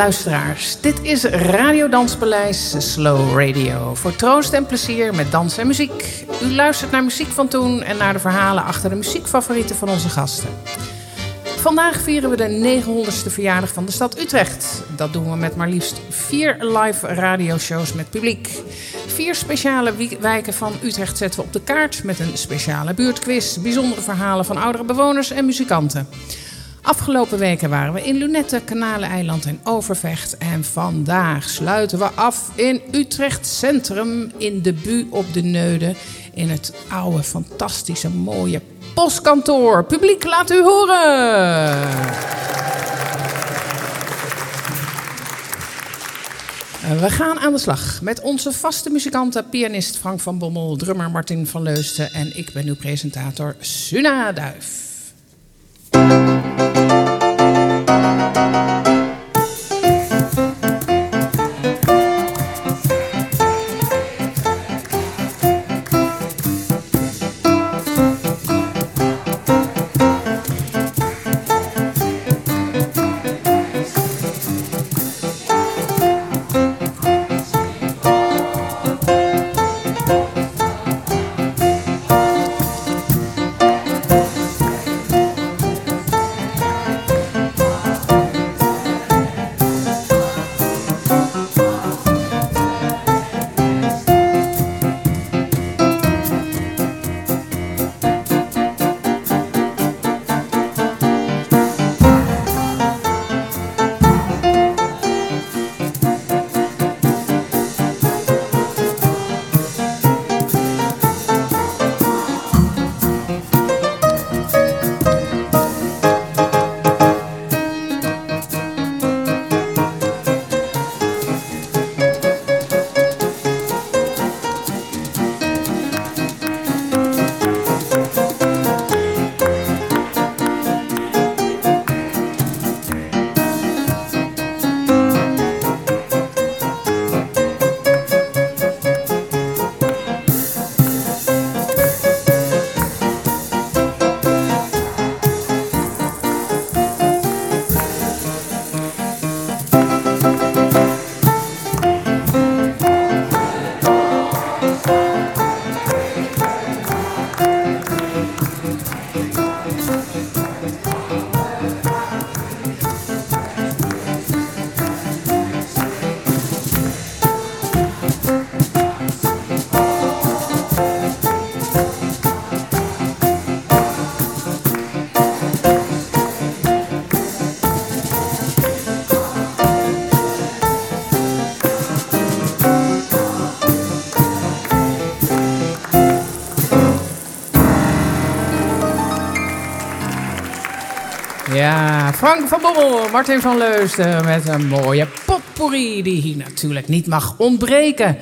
luisteraars. Dit is Radio Danspaleis Slow Radio. Voor troost en plezier met dans en muziek. U luistert naar muziek van toen en naar de verhalen achter de muziekfavorieten van onze gasten. Vandaag vieren we de 900ste verjaardag van de stad Utrecht. Dat doen we met maar liefst vier live radioshows met publiek. Vier speciale wijken van Utrecht zetten we op de kaart met een speciale buurtquiz, bijzondere verhalen van oudere bewoners en muzikanten. Afgelopen weken waren we in Lunette, Kanaleneiland en Overvecht. En vandaag sluiten we af in Utrecht Centrum in de Bu op de Neude. In het oude, fantastische, mooie postkantoor. Publiek, laat u horen! We gaan aan de slag met onze vaste muzikanten, pianist Frank van Bommel, drummer Martin van Leusden en ik ben uw presentator Suna Duif. Thank you. Frank van Bommel, Martin van Leusden met een mooie potpourri die hier natuurlijk niet mag ontbreken.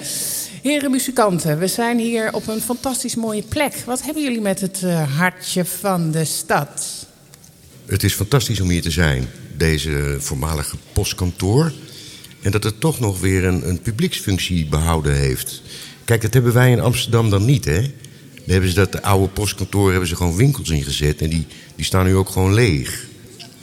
Heren muzikanten, we zijn hier op een fantastisch mooie plek. Wat hebben jullie met het uh, hartje van de stad? Het is fantastisch om hier te zijn, deze voormalige postkantoor. En dat het toch nog weer een, een publieksfunctie behouden heeft. Kijk, dat hebben wij in Amsterdam dan niet, hè? Daar hebben ze dat oude postkantoor hebben ze gewoon winkels ingezet en die, die staan nu ook gewoon leeg.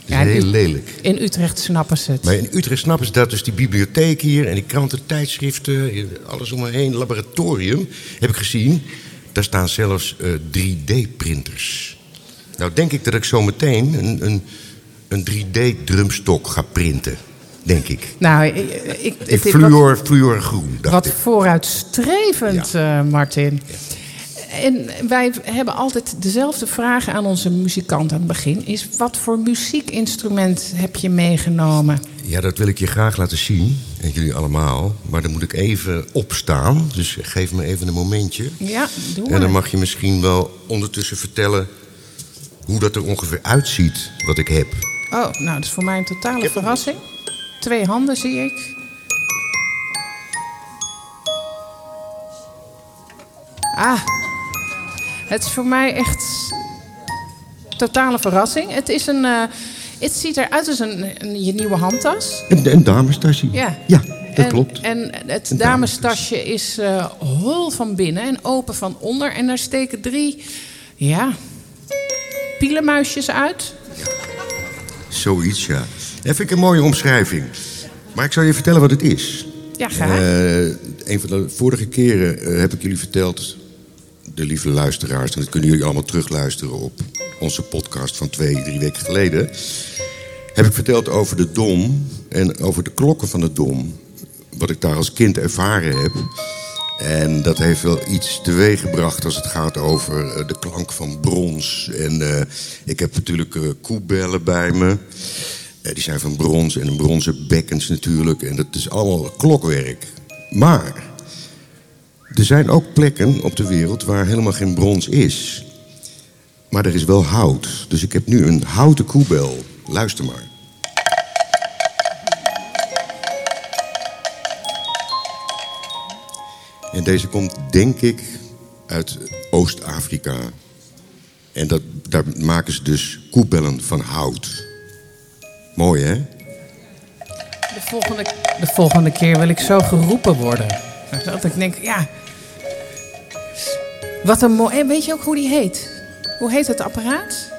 Ja, heel lelijk. In Utrecht snappen ze het. Maar in Utrecht snappen ze dat. Dus die bibliotheek hier en die kranten, tijdschriften, alles om me heen. Laboratorium heb ik gezien. Daar staan zelfs 3D-printers. Eh, nou denk ik dat ik zo meteen een, een, een 3D-drumstok ga printen. Denk ik. Nou, ik... ik, ik fluor, fluor groen. Wat vooruitstrevend, ja. uh, Martin. Ja en wij hebben altijd dezelfde vragen aan onze muzikant aan het begin. Is wat voor muziekinstrument heb je meegenomen? Ja, dat wil ik je graag laten zien. En jullie allemaal. Maar dan moet ik even opstaan. Dus geef me even een momentje. Ja, doe En dan mag je misschien wel ondertussen vertellen... hoe dat er ongeveer uitziet wat ik heb. Oh, nou, dat is voor mij een totale verrassing. Twee handen zie ik. Ah, het is voor mij echt totale verrassing. Het is een. Uh, het ziet eruit als een, een, je nieuwe handtas. Een, een damestasje. Ja. Ja, dat klopt. En het damestasje is uh, hol van binnen en open van onder. En daar steken drie, ja, pielenmuisjes uit. Ja. Zoiets, ja. Dat vind ik een mooie omschrijving. Maar ik zal je vertellen wat het is. Ja, graag. Eh, een van de vorige keren eh, heb ik jullie verteld, de lieve luisteraars, en dat kunnen jullie allemaal terugluisteren op onze podcast van twee, drie weken geleden. Heb ik verteld over de Dom en over de klokken van de Dom. Wat ik daar als kind ervaren heb. En dat heeft wel iets teweeggebracht als het gaat over eh, de klank van brons. En eh, ik heb natuurlijk eh, koebellen bij me. Die zijn van brons en een bronzen bekkens natuurlijk. En dat is allemaal klokwerk. Maar er zijn ook plekken op de wereld waar helemaal geen brons is. Maar er is wel hout. Dus ik heb nu een houten koebel. Luister maar. En deze komt, denk ik, uit Oost-Afrika. En dat, daar maken ze dus koebellen van hout. Mooi, hè? De volgende, de volgende keer wil ik zo geroepen worden. Dat ik denk, ja. Wat een mooi. en Weet je ook hoe die heet? Hoe heet het apparaat?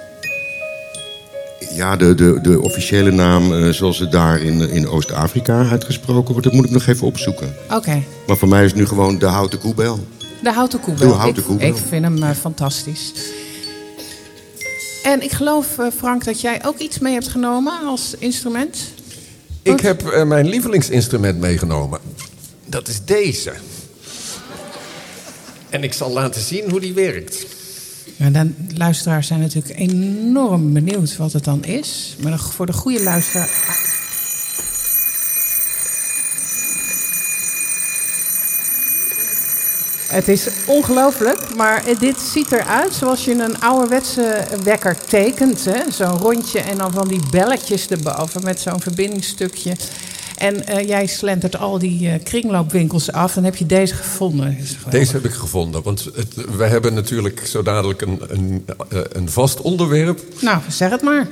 Ja, de, de, de officiële naam eh, zoals het daar in, in Oost-Afrika uitgesproken wordt, dat moet ik nog even opzoeken. Oké, Maar voor mij is het nu gewoon de houten koebel. de houten koebel. De houten ik, koebel. ik vind hem eh, fantastisch. En ik geloof, eh, Frank, dat jij ook iets mee hebt genomen als instrument. Ik heb eh, mijn lievelingsinstrument meegenomen. Dat is deze. En ik zal laten zien hoe die werkt. Ja, dan, luisteraars zijn natuurlijk enorm benieuwd wat het dan is. Maar voor de goede luisteraar. Het is ongelooflijk, maar dit ziet eruit zoals je een ouderwetse wekker tekent. hè. Zo'n rondje en dan van die belletjes erboven met zo'n verbindingsstukje. En eh, jij slentert al die eh, kringloopwinkels af. Dan heb je deze gevonden. Deze heb ik gevonden, want het, we hebben natuurlijk zo dadelijk een, een, eh, een vast onderwerp. Nou, zeg het maar.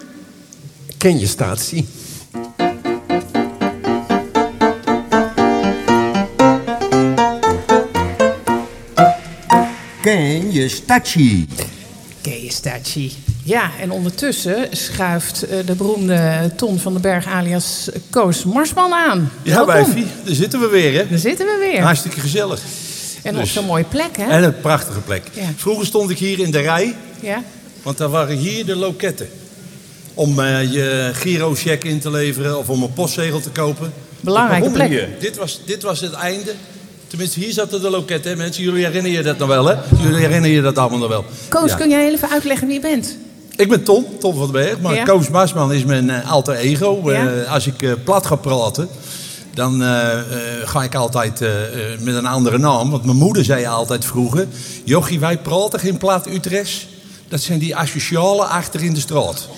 Ken je statie? Ken je Stachi? Keestachi. Ja, en ondertussen schuift eh, de beroemde Ton van den Berg alias Koos Marsman aan. Ja, wijfie, daar zitten we weer, hè? Daar zitten we weer. Hartstikke gezellig. en op dus- zo'n mooie plek, hè? En een prachtige plek. Ja. Vroeger stond ik hier in de rij, Ja. want daar waren hier de loketten. Om eh, je girocheck in te leveren of om een postzegel te kopen. Belangrijke plek. hier. Dit was, dit was het einde. Tenminste, hier zaten de loketten, hè, mensen. Jullie herinneren je dat nog wel, hè? Jullie herinneren je dat allemaal nog wel. Koos, Ja. kun jij even uitleggen wie je bent? Ik ben Tom, Tom van den Berg. Maar Ja. Koos Maasman is mijn eh, alter ego. Ja. Eh, als ik eh, plat ga praten, dan ga ik altijd met een andere naam. Want mijn moeder zei altijd vroeger... Jochie, wij praten geen plat Utrechts. Dat zijn die asocialen achter in de straat.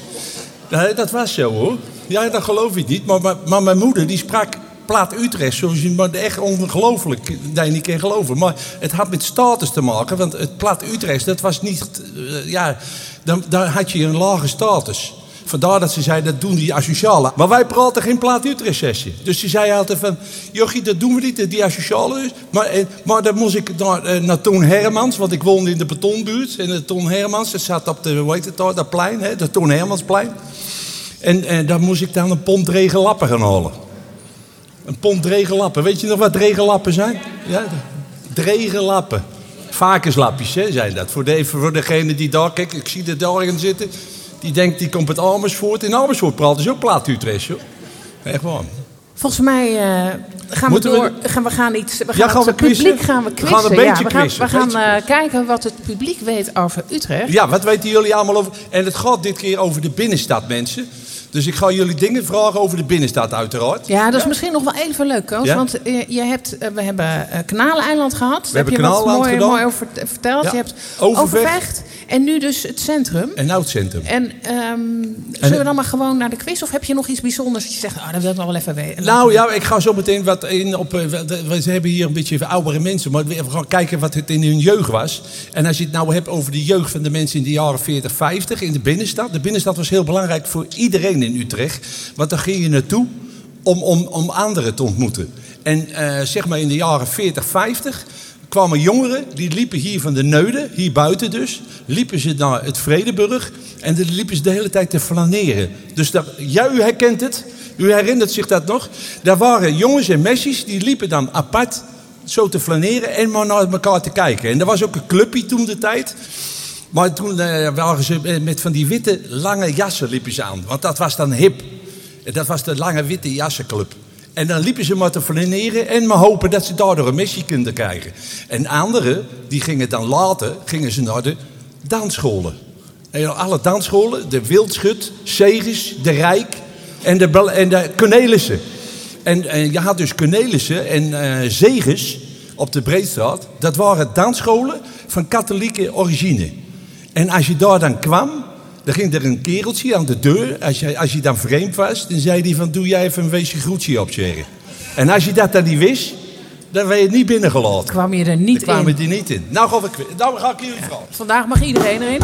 Dat was zo hoor. Ja, dat geloof ik niet. Maar, maar, maar mijn moeder die sprak plaat Utrecht. Zoals je maar echt ongelooflijk je niet kan geloven. Maar het had met status te maken. Want het plaat Utrecht, dat was niet... eh, ja, dan, dan had je een lage status. Vandaar dat ze zei, dat doen die asocialen. Maar wij praten geen plaat Utrecht sessie. Dus ze zei altijd van, jochie, dat doen we niet, die asocialen. Maar, eh, maar dan moest ik naar, eh, naar Toon Hermans, want ik woonde in de betonbuurt. En de Toon Hermans, dat zat op de, hoe heet het daar, dat plein, hè, de Toon Hermansplein. En, en daar moest ik dan een pond regenlappen gaan halen. Een pond dregenlappen. Weet je nog wat dregenlappen zijn? Ja, dregenlappen. Varkenslapjes hè, zijn dat. Voor, de, voor degene die daar, kijk, ik zie er daar in zitten. Die denkt, die komt uit Amersfoort. In Amersfoort praten ze ook plaat Utrecht. Echt waar. Volgens mij eh, gaan we Moeten we- door. Gaan, we gaan iets. We gaan, Ja, gaan we het publiek gaan we We quizzen. gaan een ja, beetje we gaan, quizzen, we gaan eh, kijken wat het publiek weet over Utrecht. Ja, wat weten jullie allemaal over... En het gaat dit keer over de binnenstad, mensen. Dus ik ga jullie dingen vragen over de binnenstad, uiteraard. Ja, dat is misschien nog wel even leuk, Koos. Ja? Want eh, je hebt, eh, we hebben eh, Kanaleiland gehad. Daar hebben heb je wat mooi, mooi over vert- verteld. Ja. Je hebt Overvecht. Overvecht. En nu dus het centrum. En nou het centrum. En ehm, zullen we dan maar gewoon naar de quiz? Of heb je nog iets bijzonders dat je zegt, oh, dat wil ik nog wel even weten? Nou ja, ik ga zo meteen wat in op. eh, we- We hebben hier een beetje oudere mensen, maar we gaan kijken wat het in hun jeugd was. En als je het nou hebt over de jeugd van de mensen in de jaren 40, 50 in de binnenstad. De binnenstad was heel belangrijk voor iedereen in Utrecht. Want daar ging je naartoe om, om, om anderen te ontmoeten. En eh, zeg maar in de jaren 40, 50 kwamen jongeren, die liepen hier van de Neude, hier buiten dus, liepen ze naar het Vredeburg en dan liepen ze de hele tijd te flaneren. Dus dat, jij u herkent het, U herinnert zich dat nog? Daar waren jongens en meisjes die liepen dan apart zo te flaneren en maar naar elkaar te kijken. En er was ook een clubje toen de tijd. Maar toen eh, waren ze eh, met van die witte lange jassen liepen ze aan. Want dat was dan hip. Dat was de lange witte jassenclub. En dan liepen ze maar te flaneren en maar hopen dat ze daardoor een missie konden krijgen. En anderen, die gingen dan later, gingen ze naar de dansscholen. En alle dansscholen, de Wildschut, Segers, de Rijk en de, en de Cornelissen. En, je had dus Cornelissen en eh Zegers op de Breedstraat. Dat waren dansscholen van katholieke origine. En als je daar dan kwam, dan ging er een kereltje aan de deur. Als je, als je dan vreemd was, dan zei hij van doe jij even een weesje groetje opzeggen. En als je dat dan niet wist, dan werd je niet binnengelaten. Kwam je er Dan niet kwamen in. die niet in. Nou ga ik, nou ga ik jullie vragen. Vandaag mag iedereen erin.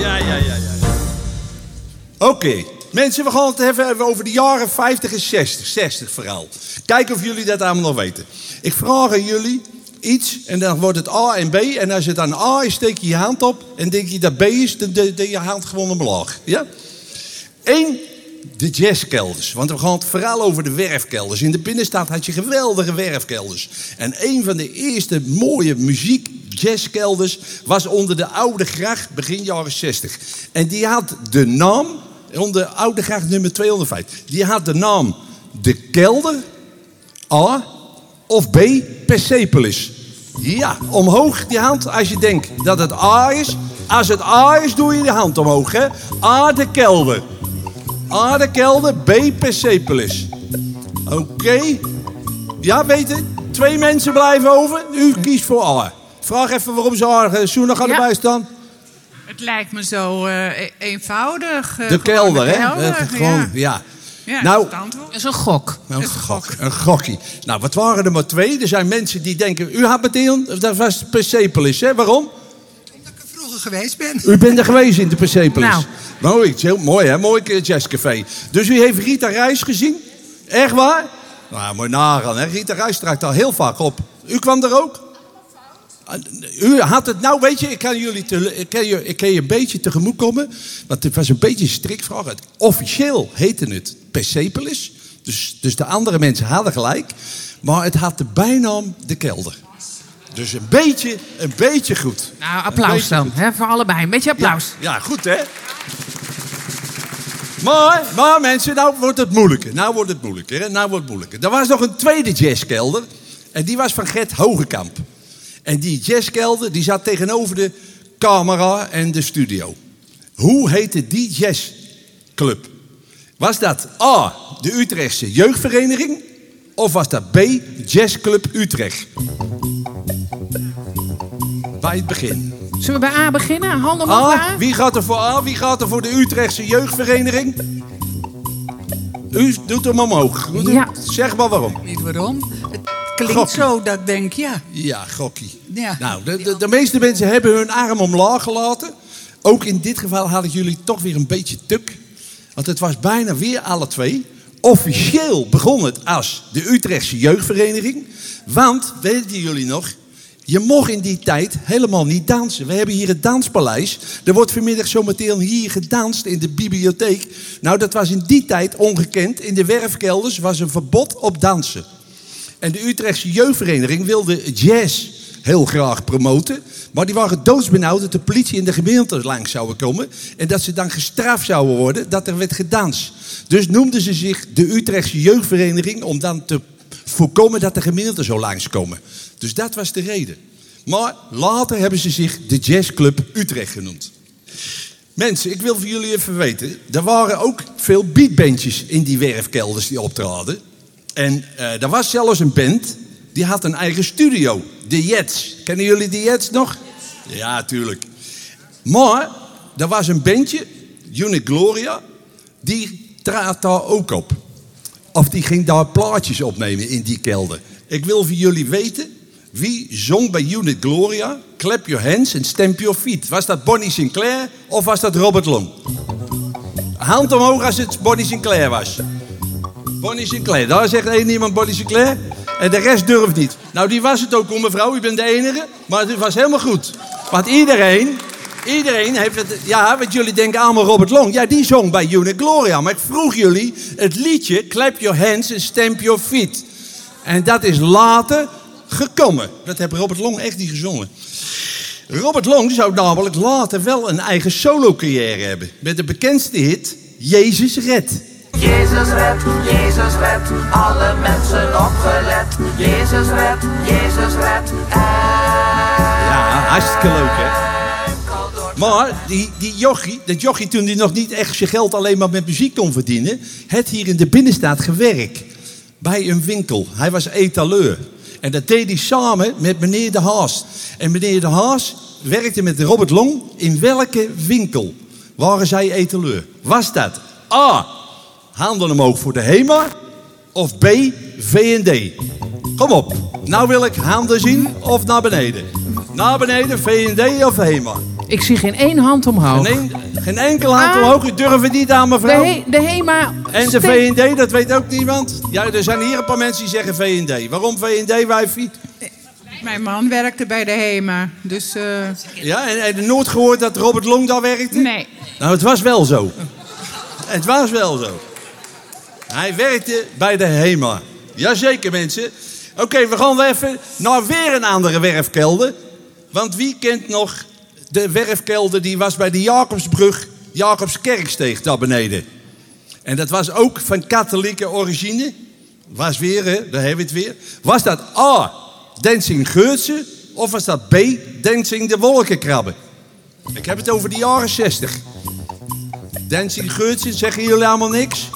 Ja, ja, ja, ja. Oké, mensen, we gaan het even over de jaren 50 en 60. 60 vooral. Kijken of jullie dat allemaal nog weten. Ik vraag aan jullie iets en dan wordt het A en B. En als het dan A is, steek je je hand op. En denk je dat B is, dan je je hand gewoon omlaag. Ja? Eén, de jazzkelders. Want we gaan het vooral over de werfkelders. In de binnenstad had je geweldige werfkelders. En een van de eerste mooie muziek jazzkelders was onder de Oude Gracht begin jaren 60. En die had de naam, onder Oude Gracht nummer 205, die had de naam De Kelder, A, of B, Persepolis. Ja, omhoog die hand als je denkt dat het A is. Als het A is, doe je de hand omhoog, hè. A, de kelder. A, de kelder. B, Persepolis. Oké. Ja, weten? Twee mensen blijven over. U kiest voor A. Vraag even waarom ze A. eh, Soena gaat Ja. erbij staan. Het lijkt me zo eh, e- eenvoudig. eh, De kelder, de hè? kelder, Gewoon, ja. Ja, Nou, dat is het antwoord. Dat is een gok. Een is gok. gok. Een gokkie. Nou, wat waren er maar twee? Er zijn mensen die denken... U had meteen... Dat was Persepolis, hè? Waarom? Dat ik er vroeger geweest ben. U bent er geweest in de Persepolis. Nou. Mooi, het is heel mooi hè, mooi jazzcafé. Dus u heeft Rita Reis gezien? Echt waar? Nou, mooi nagaan hè. Rita Reis trakt daar heel vaak op. U kwam er ook? U had het, nou weet je, ik kan, jullie te, ik, kan je, ik kan je een beetje tegemoet komen. Want het was een beetje een strikvraag. Het, officieel heette het Persepolis. Dus, dus de andere mensen hadden gelijk. Maar het had de bijnaam De Kelder. Dus een beetje, een beetje goed. Nou, applaus dan. Hè, voor allebei. Een beetje applaus. Ja, ja, goed hè? Maar, maar mensen, nou wordt het moeilijker. Nou wordt het moeilijker. Hè? Nou wordt het moeilijker. Er was nog een tweede jazzkelder. En die was van Gert Hogekamp. En die jazzkelder die zat tegenover de camera en de studio. Hoe heette die jazzclub? Was dat A, de Utrechtse jeugdvereniging? Of was dat B, Jazzclub Utrecht? Bij het begin. Zullen we bij A beginnen? Handen omhoog bij A, A? wie gaat er voor A? Wie gaat er voor de Utrechtse jeugdvereniging? U doet hem omhoog. U doet- Ja. Zeg maar waarom. Niet waarom. Klinkt Gokkie. zo dat ik denk, ja. Ja, gokkie. Ja. Nou, de, de, de meeste mensen hebben hun arm omlaag gelaten. Ook in dit geval hadden jullie toch weer een beetje tuk. Want het was bijna weer alle twee. Officieel begon het als de Utrechtse jeugdvereniging. Want, weten jullie nog, je mocht in die tijd helemaal niet dansen. We hebben hier het danspaleis. Er wordt vanmiddag zometeen hier gedanst in de bibliotheek. Nou, dat was in die tijd ongekend. In de werfkelders was een verbod op dansen. En de Utrechtse jeugdvereniging wilde jazz heel graag promoten. Maar die waren doodsbenauwd dat de politie en de gemeente langs zouden komen. En dat ze dan gestraft zouden worden dat er werd gedanst. Dus noemden ze zich de Utrechtse jeugdvereniging om dan te voorkomen dat de gemeente zo langskomen. Dus dat was de reden. Maar later hebben ze zich de Jazzclub Utrecht genoemd. Mensen, ik wil voor jullie even weten. Er waren ook veel beatbandjes in die werfkelders die optraden. En eh, er was zelfs een band die had een eigen studio. De Jets. Kennen jullie de Jets nog? Ja, tuurlijk. Maar er was een bandje, Unit Gloria, die trad daar ook op. Of die ging daar plaatjes opnemen in die kelder. Ik wil voor jullie weten, wie zong bij Unit Gloria? Clap your hands and stamp your feet. Was dat Bonnie Sinclair of was dat Robert Long? Hand omhoog als het Bonnie Sinclair was. Bonnie Sinclair. Daar zegt één iemand Bonnie Sinclair. En de rest durft niet. Nou, die was het ook, hoor, mevrouw. U bent de enige. Maar het was helemaal goed. Want iedereen, iedereen heeft het... Ja, want jullie denken allemaal Robert Long. Ja, die zong bij Unit Gloria. Maar ik vroeg jullie het liedje Clap Your Hands and Stamp Your Feet. En dat is later gekomen. Dat heeft Robert Long echt niet gezongen. Robert Long zou namelijk later wel een eigen solo-carrière hebben. Met de bekendste hit Jezus Red. Jezus red, Jezus red, alle mensen opgelet. Jezus red, Jezus red, Ja, hartstikke leuk hè. Maar die, die jochie, dat jochie toen hij nog niet echt zijn geld alleen maar met muziek kon verdienen... had hier in de binnenstad gewerkt. Bij een winkel. Hij was etaleur. En dat deed hij samen met meneer De Haas. En meneer De Haas werkte met Robert Long in welke winkel waren zij etaleur? Was dat A. Handen omhoog voor de HEMA of B. V&D? Kom op. Nou wil ik handen zien of naar beneden. Naar beneden, V&D of HEMA? Ik zie geen één hand omhoog. Geen, een- geen enkel hand Ah. omhoog. U durft het niet aan, De, mevrouw. he, de HEMA... En de V&D, dat weet ook niemand. Ja, er zijn hier een paar mensen die zeggen V&D. Waarom V&D, wijfie? Mijn man werkte bij de HEMA, dus eh, Ja, en heb je nooit gehoord dat Robert Long daar werkte? nee. Nou, het was wel zo. Het was wel zo. Hij werkte bij de HEMA. Jazeker, mensen. Oké, we gaan even naar weer een andere werfkelder. Want wie kent nog de werfkelder die was bij de Jacobsbrug, Jacobskerksteeg daar beneden? En dat was ook van katholieke origine. Was weer, hè, daar hebben we het weer. Was dat A, Dancing Geurtse, of was dat B, Dancing de Wolkenkrabben? Ik heb het over de jaren 60. Dancing Geurtsen, zeggen jullie allemaal niks?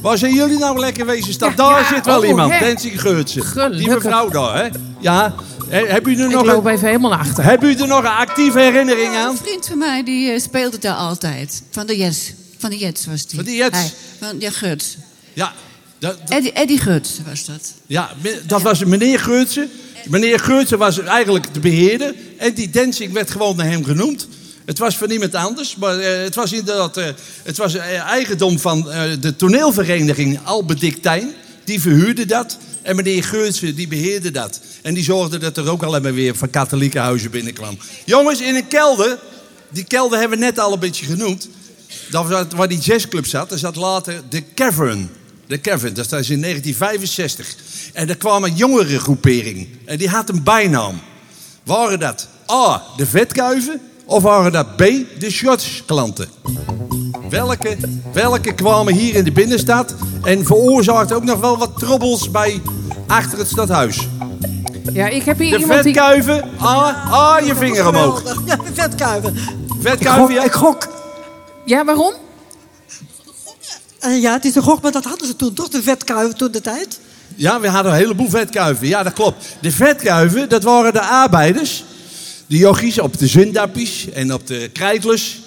Waar zijn jullie nou lekker wezen staan? Ja, daar ja, zit wel oh, iemand, hè. Dancing Geurtsen. Die mevrouw daar, hè? Ja. He- Heb u er Ik nog loop een, even helemaal naar achter. heb u er nog een actieve herinnering Ja, aan? Een vriend van mij die eh, speelde daar altijd. Van de Jets. Van de Jets was die. Van de Jets? Hij- van, ja, Guts. Ja. Dat, dat- Eddie, Eddie Guts was dat. ja, dat was meneer Geurtsen. Meneer Geurtsen was eigenlijk de beheerder. En die dancing werd gewoon naar hem genoemd. Het was van niemand anders, maar eh, het was inderdaad eh, het was, eh, eigendom van de toneelvereniging Albediktijn. Die verhuurde dat. En meneer Geurtsen die beheerde dat. En die zorgde dat er ook allemaal weer van katholieke huizen binnenkwam. Jongens, in een kelder, die kelder hebben we net al een beetje genoemd. Dat waar die jazzclub zat, daar zat later de Cavern. De Cavern, dat is in 1965. En er kwam een jongere groepering. En die had een bijnaam. Waren dat A, de vetkuiven? Of waren dat B, de shortsklanten? Welke, welke kwamen hier in de binnenstad en veroorzaakten ook nog wel wat trobbels bij achter het stadhuis? Ja, ik heb hier De iemand die... vetkuiven, A, A, je vinger omhoog. Ja, vetkuiven. Vetkuiven, ja. Ik gok. Ja, waarom? Eh, ja, het is een gok, maar dat hadden ze toen toch, de vetkuiven toen de tijd. Ja, we hadden een heleboel vetkuiven. Ja, dat klopt. De vetkuiven, dat waren de arbeiders. De jochies op de zundappies en op de krijtlers.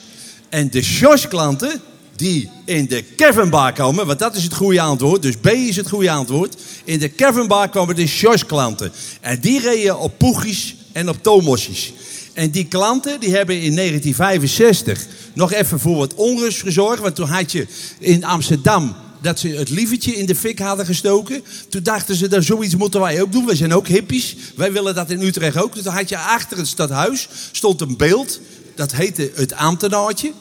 En de shosklanten die in de Kevinbar komen, want dat is het goede antwoord. Dus B is het goede antwoord. In de Kevinbar kwamen de shosklanten. En die reden op poegies en op tomosjes. En die klanten die hebben in 1965 nog even voor wat onrust gezorgd. Want toen had je in Amsterdam dat ze het lievertje in de fik hadden gestoken. Toen dachten ze, dat zoiets moeten wij ook doen. Wij zijn ook hippies. Wij willen dat in Utrecht ook. Dus toen had je achter het stadhuis stond een beeld. Dat heette het ambtenaartje.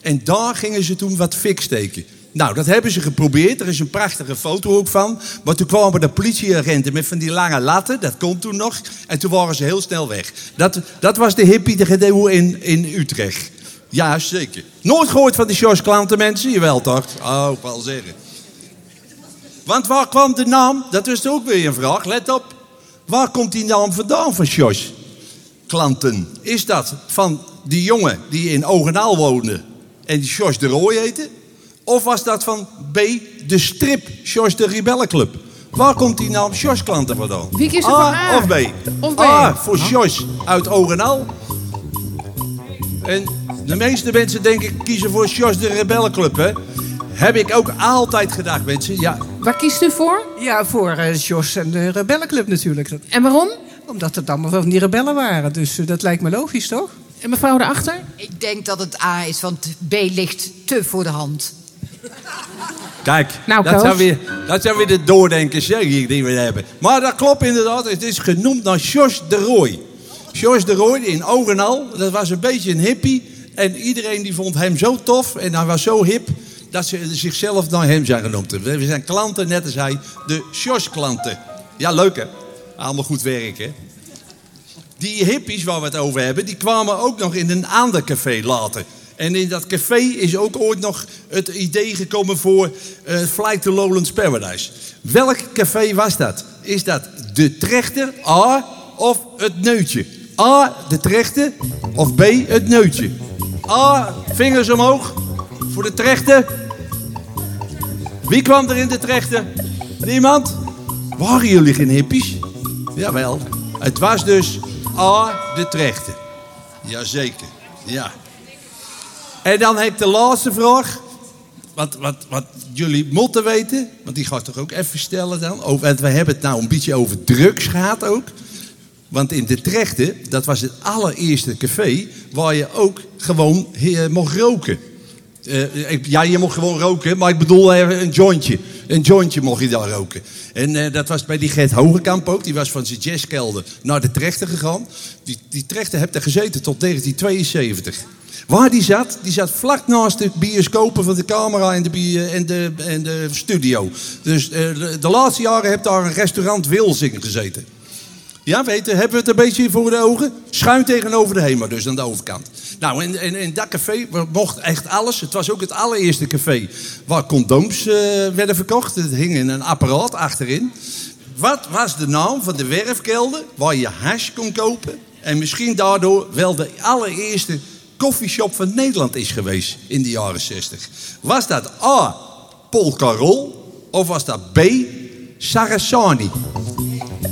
En daar gingen ze toen wat fik steken. Nou, dat hebben ze geprobeerd. Er is een prachtige foto ook van. Maar toen kwamen de politieagenten met van die lange latten. Dat kon toen nog. En toen waren ze heel snel weg. Dat, dat was de hippie de gedeelte in, in Utrecht. Ja, zeker. Nooit gehoord van die Sjors klanten mensen? Jawel toch? Oh, ik zeggen. Want waar kwam de naam? Dat is ook weer een vraag. Let op. Waar komt die naam vandaan van Sjors? Klanten. Is dat van die jongen die in Ogenaal woonde en die Sjors de Rooij heette? Of was dat van B, de strip Sjors de Rebellenclub? Waar komt die naam Sjors Klanten vandaan? Wie kiest er A A? of B? Of B? A voor Sjors uit Ogenaal. En de meeste mensen denken kiezen voor Sjors de Rebellenclub, hè? Heb ik ook altijd gedacht, mensen. Ja, Waar kiest u voor? Ja, voor eh Jos en de rebellenclub natuurlijk. Dat- En waarom? Omdat het allemaal van die rebellen waren. Dus eh, dat lijkt me logisch, toch? En mevrouw daarachter? Ik denk dat het A is, want B ligt te voor de hand. Kijk, Nou, dat, zijn weer, dat zijn weer de doordenkers hè, die we hebben. Maar dat klopt inderdaad. Het is genoemd naar Jos de Rooij. George de Roy in oog en al, dat was een beetje een hippie. En iedereen die vond hem zo tof en hij was zo hip dat ze zichzelf naar hem zijn genoemd. We zijn klanten, net als hij, de George-klanten. Ja, leuk hè? Allemaal goed werk hè? Die hippies waar we het over hebben, die kwamen ook nog in een ander café later. En in dat café is ook ooit nog het idee gekomen voor eh, Flight to Lowlands Paradise. Welk café was dat? Is dat de trechter, A, of het neutje? A, de trechter, of B, het neutje? A, vingers omhoog voor de trechter. Wie kwam er in de trechter? Niemand? Waren jullie geen hippies? Jawel. Het was dus A, de trechter. Jazeker, ja. En dan heb ik de laatste vraag. Wat, wat, wat jullie moeten weten, want die ga ik toch ook even stellen dan. Over, en we hebben het nou een beetje over drugs gehad ook. Want in de Trechten, dat was het allereerste café waar je ook gewoon eh, mocht roken. Eh, ik- ja, je mocht gewoon roken, maar ik bedoel even een jointje. Een jointje mocht je daar roken. En eh, dat was bij die Gert Hogekamp ook. Die was van zijn jazzkelder naar de Trechten gegaan. Die, die Trechten heeft er gezeten tot 1972. Waar die zat, die zat vlak naast de bioscopen van de camera en de, en de, en de studio. Dus eh, de, laatste jaren heeft daar een restaurant Wilzing gezeten. Ja, weten, hebben we het een beetje voor de ogen? Schuin tegenover de HEMA, dus aan de overkant. Nou, in dat café mocht echt alles. Het was ook het allereerste café waar condooms eh, werden verkocht. Het hing in een apparaat achterin. Wat was de naam van de werfkelder waar je hash kon kopen? En misschien daardoor wel de allereerste koffieshop van Nederland is geweest in de jaren 60. Was dat A. Paul Carol of was dat B. Sarasani?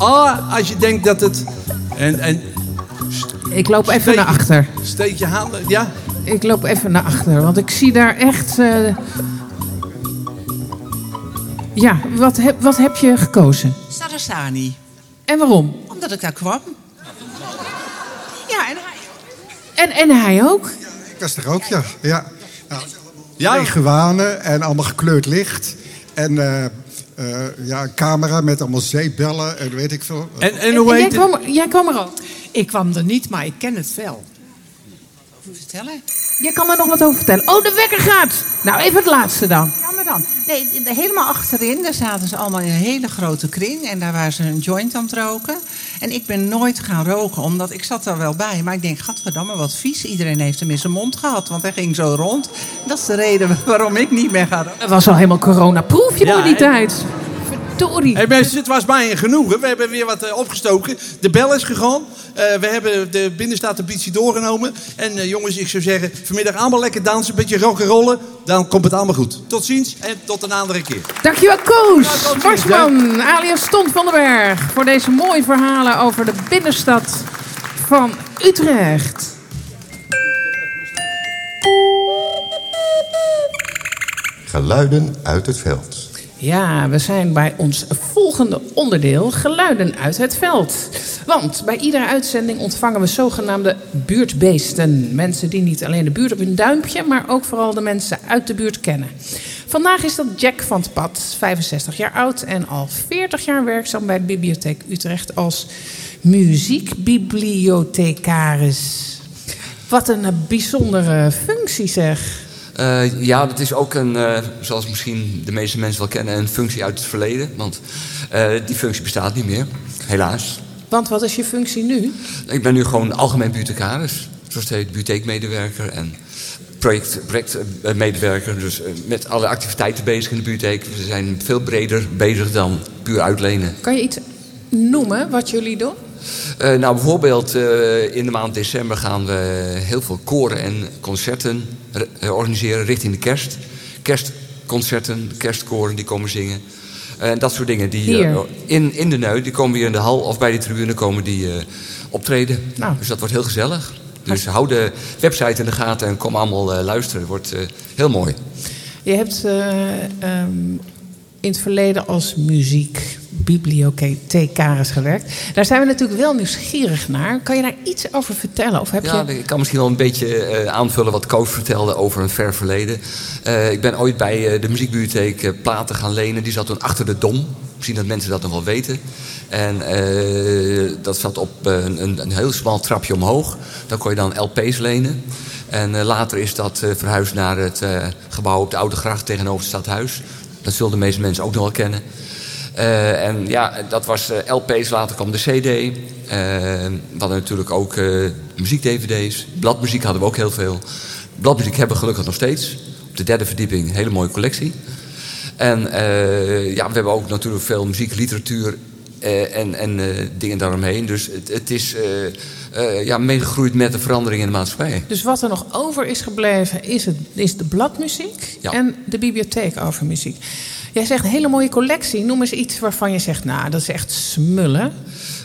A, als je denkt dat het... En, en Ik loop even Steek- naar achter. steek je handen... Ja? Ik loop even naar achter, want ik zie daar echt. eh, Ja, wat heb, wat heb je gekozen? Sarasani. En waarom? Omdat ik daar kwam. Ja, en hij... En, en hij ook? Ik was er ook, ja. ja. Nou, Ja? En allemaal gekleurd licht. En eh, eh, ja, een camera met allemaal zeepbellen en weet ik veel. En, en hoe jij, heet het? kwam, jij kwam er ook. Ik kwam er niet, maar ik ken het wel. Hoe vertellen? Jij kan er nog wat over vertellen. Oh, de wekker gaat! Nou, even het laatste dan. Dan. Nee, helemaal achterin, daar zaten ze allemaal in een hele grote kring. En daar waren ze een joint aan het roken. En ik ben nooit gaan roken, omdat ik zat er wel bij. Maar ik denk, gadverdamme, wat vies. Iedereen heeft hem in zijn mond gehad, want hij ging zo rond. Dat is de reden waarom ik niet meer ga roken. Het was al helemaal coronaproof, je Ja, die tijd. Verdorie. Hey mensen, het was mij een genoegen. We hebben weer wat eh, opgestoken. De bel is gegaan. Eh, we hebben de binnenstaatsambitie doorgenomen. En eh, jongens, ik zou zeggen, vanmiddag allemaal lekker dansen, een beetje rock'n'rollen. Dan komt het allemaal goed. Tot ziens en tot een andere keer. Dankjewel, Koos Ja, Marsman, alias Ton van den Berg... voor deze mooie verhalen over de binnenstad van Utrecht. Geluiden uit het veld. Ja, we zijn bij ons volgende onderdeel, geluiden uit het veld. Want bij iedere uitzending ontvangen we zogenaamde buurtbeesten. Mensen die niet alleen de buurt op hun duimpje, maar ook vooral de mensen uit de buurt kennen. Vandaag is dat Jack van het Pad, 65 jaar oud en al 40 jaar werkzaam bij Bibliotheek Utrecht als muziekbibliothecaris. Wat een bijzondere functie zeg. Eh, ja, dat is ook een, eh, zoals misschien de meeste mensen wel kennen, een functie uit het verleden. Want eh, die functie bestaat niet meer, helaas. Want wat is je functie nu? Ik ben nu gewoon algemeen bibliothecaris. Zoals het heet, bibliotheekmedewerker en project- projectmedewerker. dus met alle activiteiten bezig in de bibliotheek. We zijn veel breder bezig dan puur uitlenen. Kan je iets noemen wat jullie doen? Eh, nou, bijvoorbeeld eh, in de maand december gaan we heel veel koren en concerten eh, organiseren richting de kerst. Kerstconcerten, kerstkoren die komen zingen. En dat soort dingen. Die, Hier? in, in de Neu, die komen hier in de hal of bij de tribune komen die optreden. Nou. Dus dat wordt heel gezellig. Dus hou de website in de gaten en kom allemaal luisteren. Het wordt heel mooi. Je hebt eh, ehm, in het verleden als muziekbibliothecaris gewerkt. Daar zijn we natuurlijk wel nieuwsgierig naar. Kan je daar iets over vertellen? Of heb Ja, je... ik kan misschien wel een beetje eh, aanvullen wat Koos vertelde over een ver verleden. Eh, ik ben ooit bij eh, de muziekbibliotheek platen gaan lenen. Die zat toen achter de Dom. Misschien dat mensen dat nog wel weten. En dat zat op een, een, heel smal trapje omhoog. Dan kon je dan LP's lenen. En later is dat verhuisd naar het gebouw op de Oude Gracht tegenover het stadhuis. Dat zullen de meeste mensen ook nog wel kennen. Eh, en ja, dat was eh, LP's, later kwam de CD. Eh, we hadden natuurlijk ook muziek-DVD's. Bladmuziek hadden we ook heel veel. Bladmuziek hebben we gelukkig nog steeds. Op de derde verdieping, een hele mooie collectie. En ja, we hebben ook natuurlijk veel muziek, literatuur en, en dingen daaromheen. Dus het, het is eh, ja, meegegroeid met de verandering in de maatschappij. Dus wat er nog over is gebleven is, het, is de bladmuziek Ja. en de bibliotheek over muziek. Jij zegt een hele mooie collectie. Noem eens iets waarvan je zegt, nou, dat is echt smullen.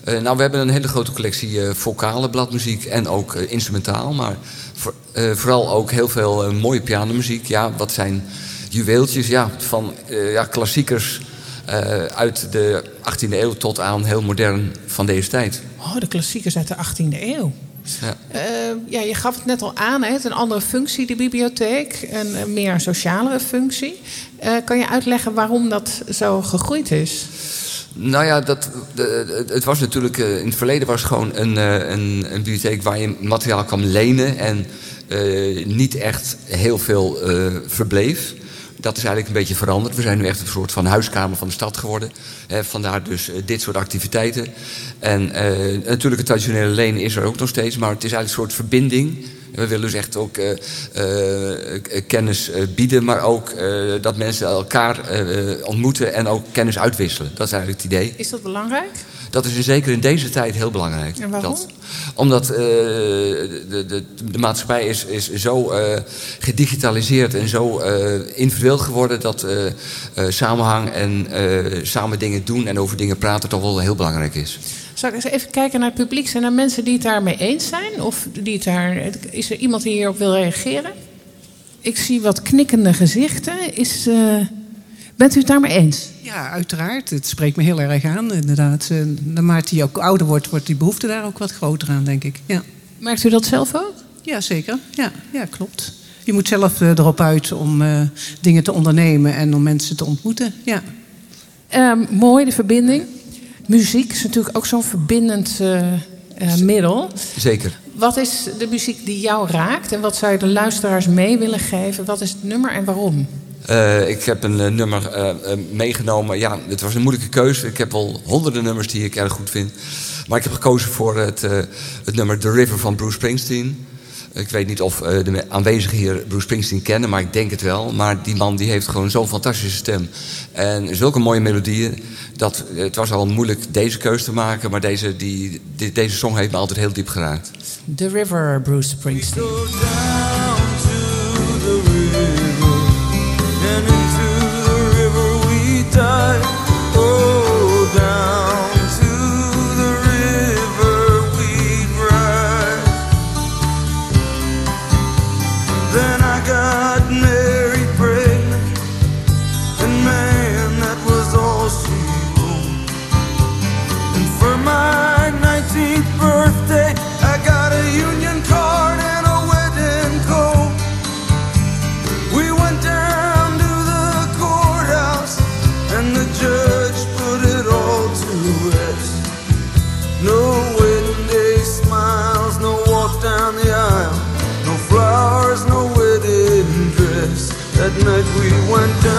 Eh, nou, we hebben een hele grote collectie eh, vocale bladmuziek en ook instrumentaal. Maar voor- vooral ook heel veel mooie pianomuziek. Ja, wat zijn juweeltjes ja, van ja, klassiekers uit de 18e eeuw tot aan heel modern van deze tijd. Oh, de klassiekers uit de 18e eeuw. Ja. Eh, ja, je gaf het net al aan, hè? een andere functie, de bibliotheek. Een, meer socialere functie. Eh, kan je uitleggen waarom dat zo gegroeid is? Nou ja, dat, het was natuurlijk. eh, in het verleden was het gewoon een, een, een bibliotheek waar je materiaal kwam lenen en niet echt heel veel verbleef. Dat is eigenlijk een beetje veranderd. We zijn nu echt een soort van huiskamer van de stad geworden. Vandaar dus eh, dit soort activiteiten. En eh, natuurlijk het traditionele lenen is er ook nog steeds, maar het is eigenlijk een soort verbinding. We willen dus echt ook eh, kennis bieden, maar ook dat mensen elkaar ontmoeten en ook kennis uitwisselen. Dat is eigenlijk het idee. Is dat belangrijk? Dat is zeker in deze tijd heel belangrijk. En waarom? Dat, omdat eh, de, de, de maatschappij is, is zo eh, gedigitaliseerd en zo eh, individueel geworden dat samenhang en samen dingen doen en over dingen praten toch wel heel belangrijk is. Zal ik eens even kijken naar het publiek? Zijn er mensen die het daarmee eens zijn? Of die het daar, is er iemand die hierop wil reageren? Ik zie wat knikkende gezichten. Is, bent u het daarmee eens? Ja, uiteraard. Het spreekt me heel erg aan, inderdaad. Eh, Naarmate je ook ouder wordt, wordt die behoefte daar ook wat groter aan, denk ik. Ja, Merkt u dat zelf ook? ja zeker. Ja, ja, klopt. Je moet zelf eh, erop uit om eh, dingen te ondernemen en om mensen te ontmoeten. Ja. Ehm, mooi, de verbinding. Muziek is natuurlijk ook zo'n verbindend eh, eh, middel. Zeker. Wat is de muziek die jou raakt en wat zou je de luisteraars mee willen geven? Wat is het nummer en waarom? Eh, ik heb een eh, nummer eh, meegenomen. Ja, het was een moeilijke keuze. Ik heb al honderden nummers die ik erg goed vind. Maar ik heb gekozen voor het, het nummer The River van Bruce Springsteen. Ik weet niet of de aanwezigen hier Bruce Springsteen kennen, maar ik denk het wel. Maar die man die heeft gewoon zo'n fantastische stem. En zulke mooie melodieën. Dat, het was al moeilijk deze keuze te maken, maar deze, die, die- deze song heeft me altijd heel diep geraakt. The River, Bruce Springsteen. River we dive. Oh, That night we went down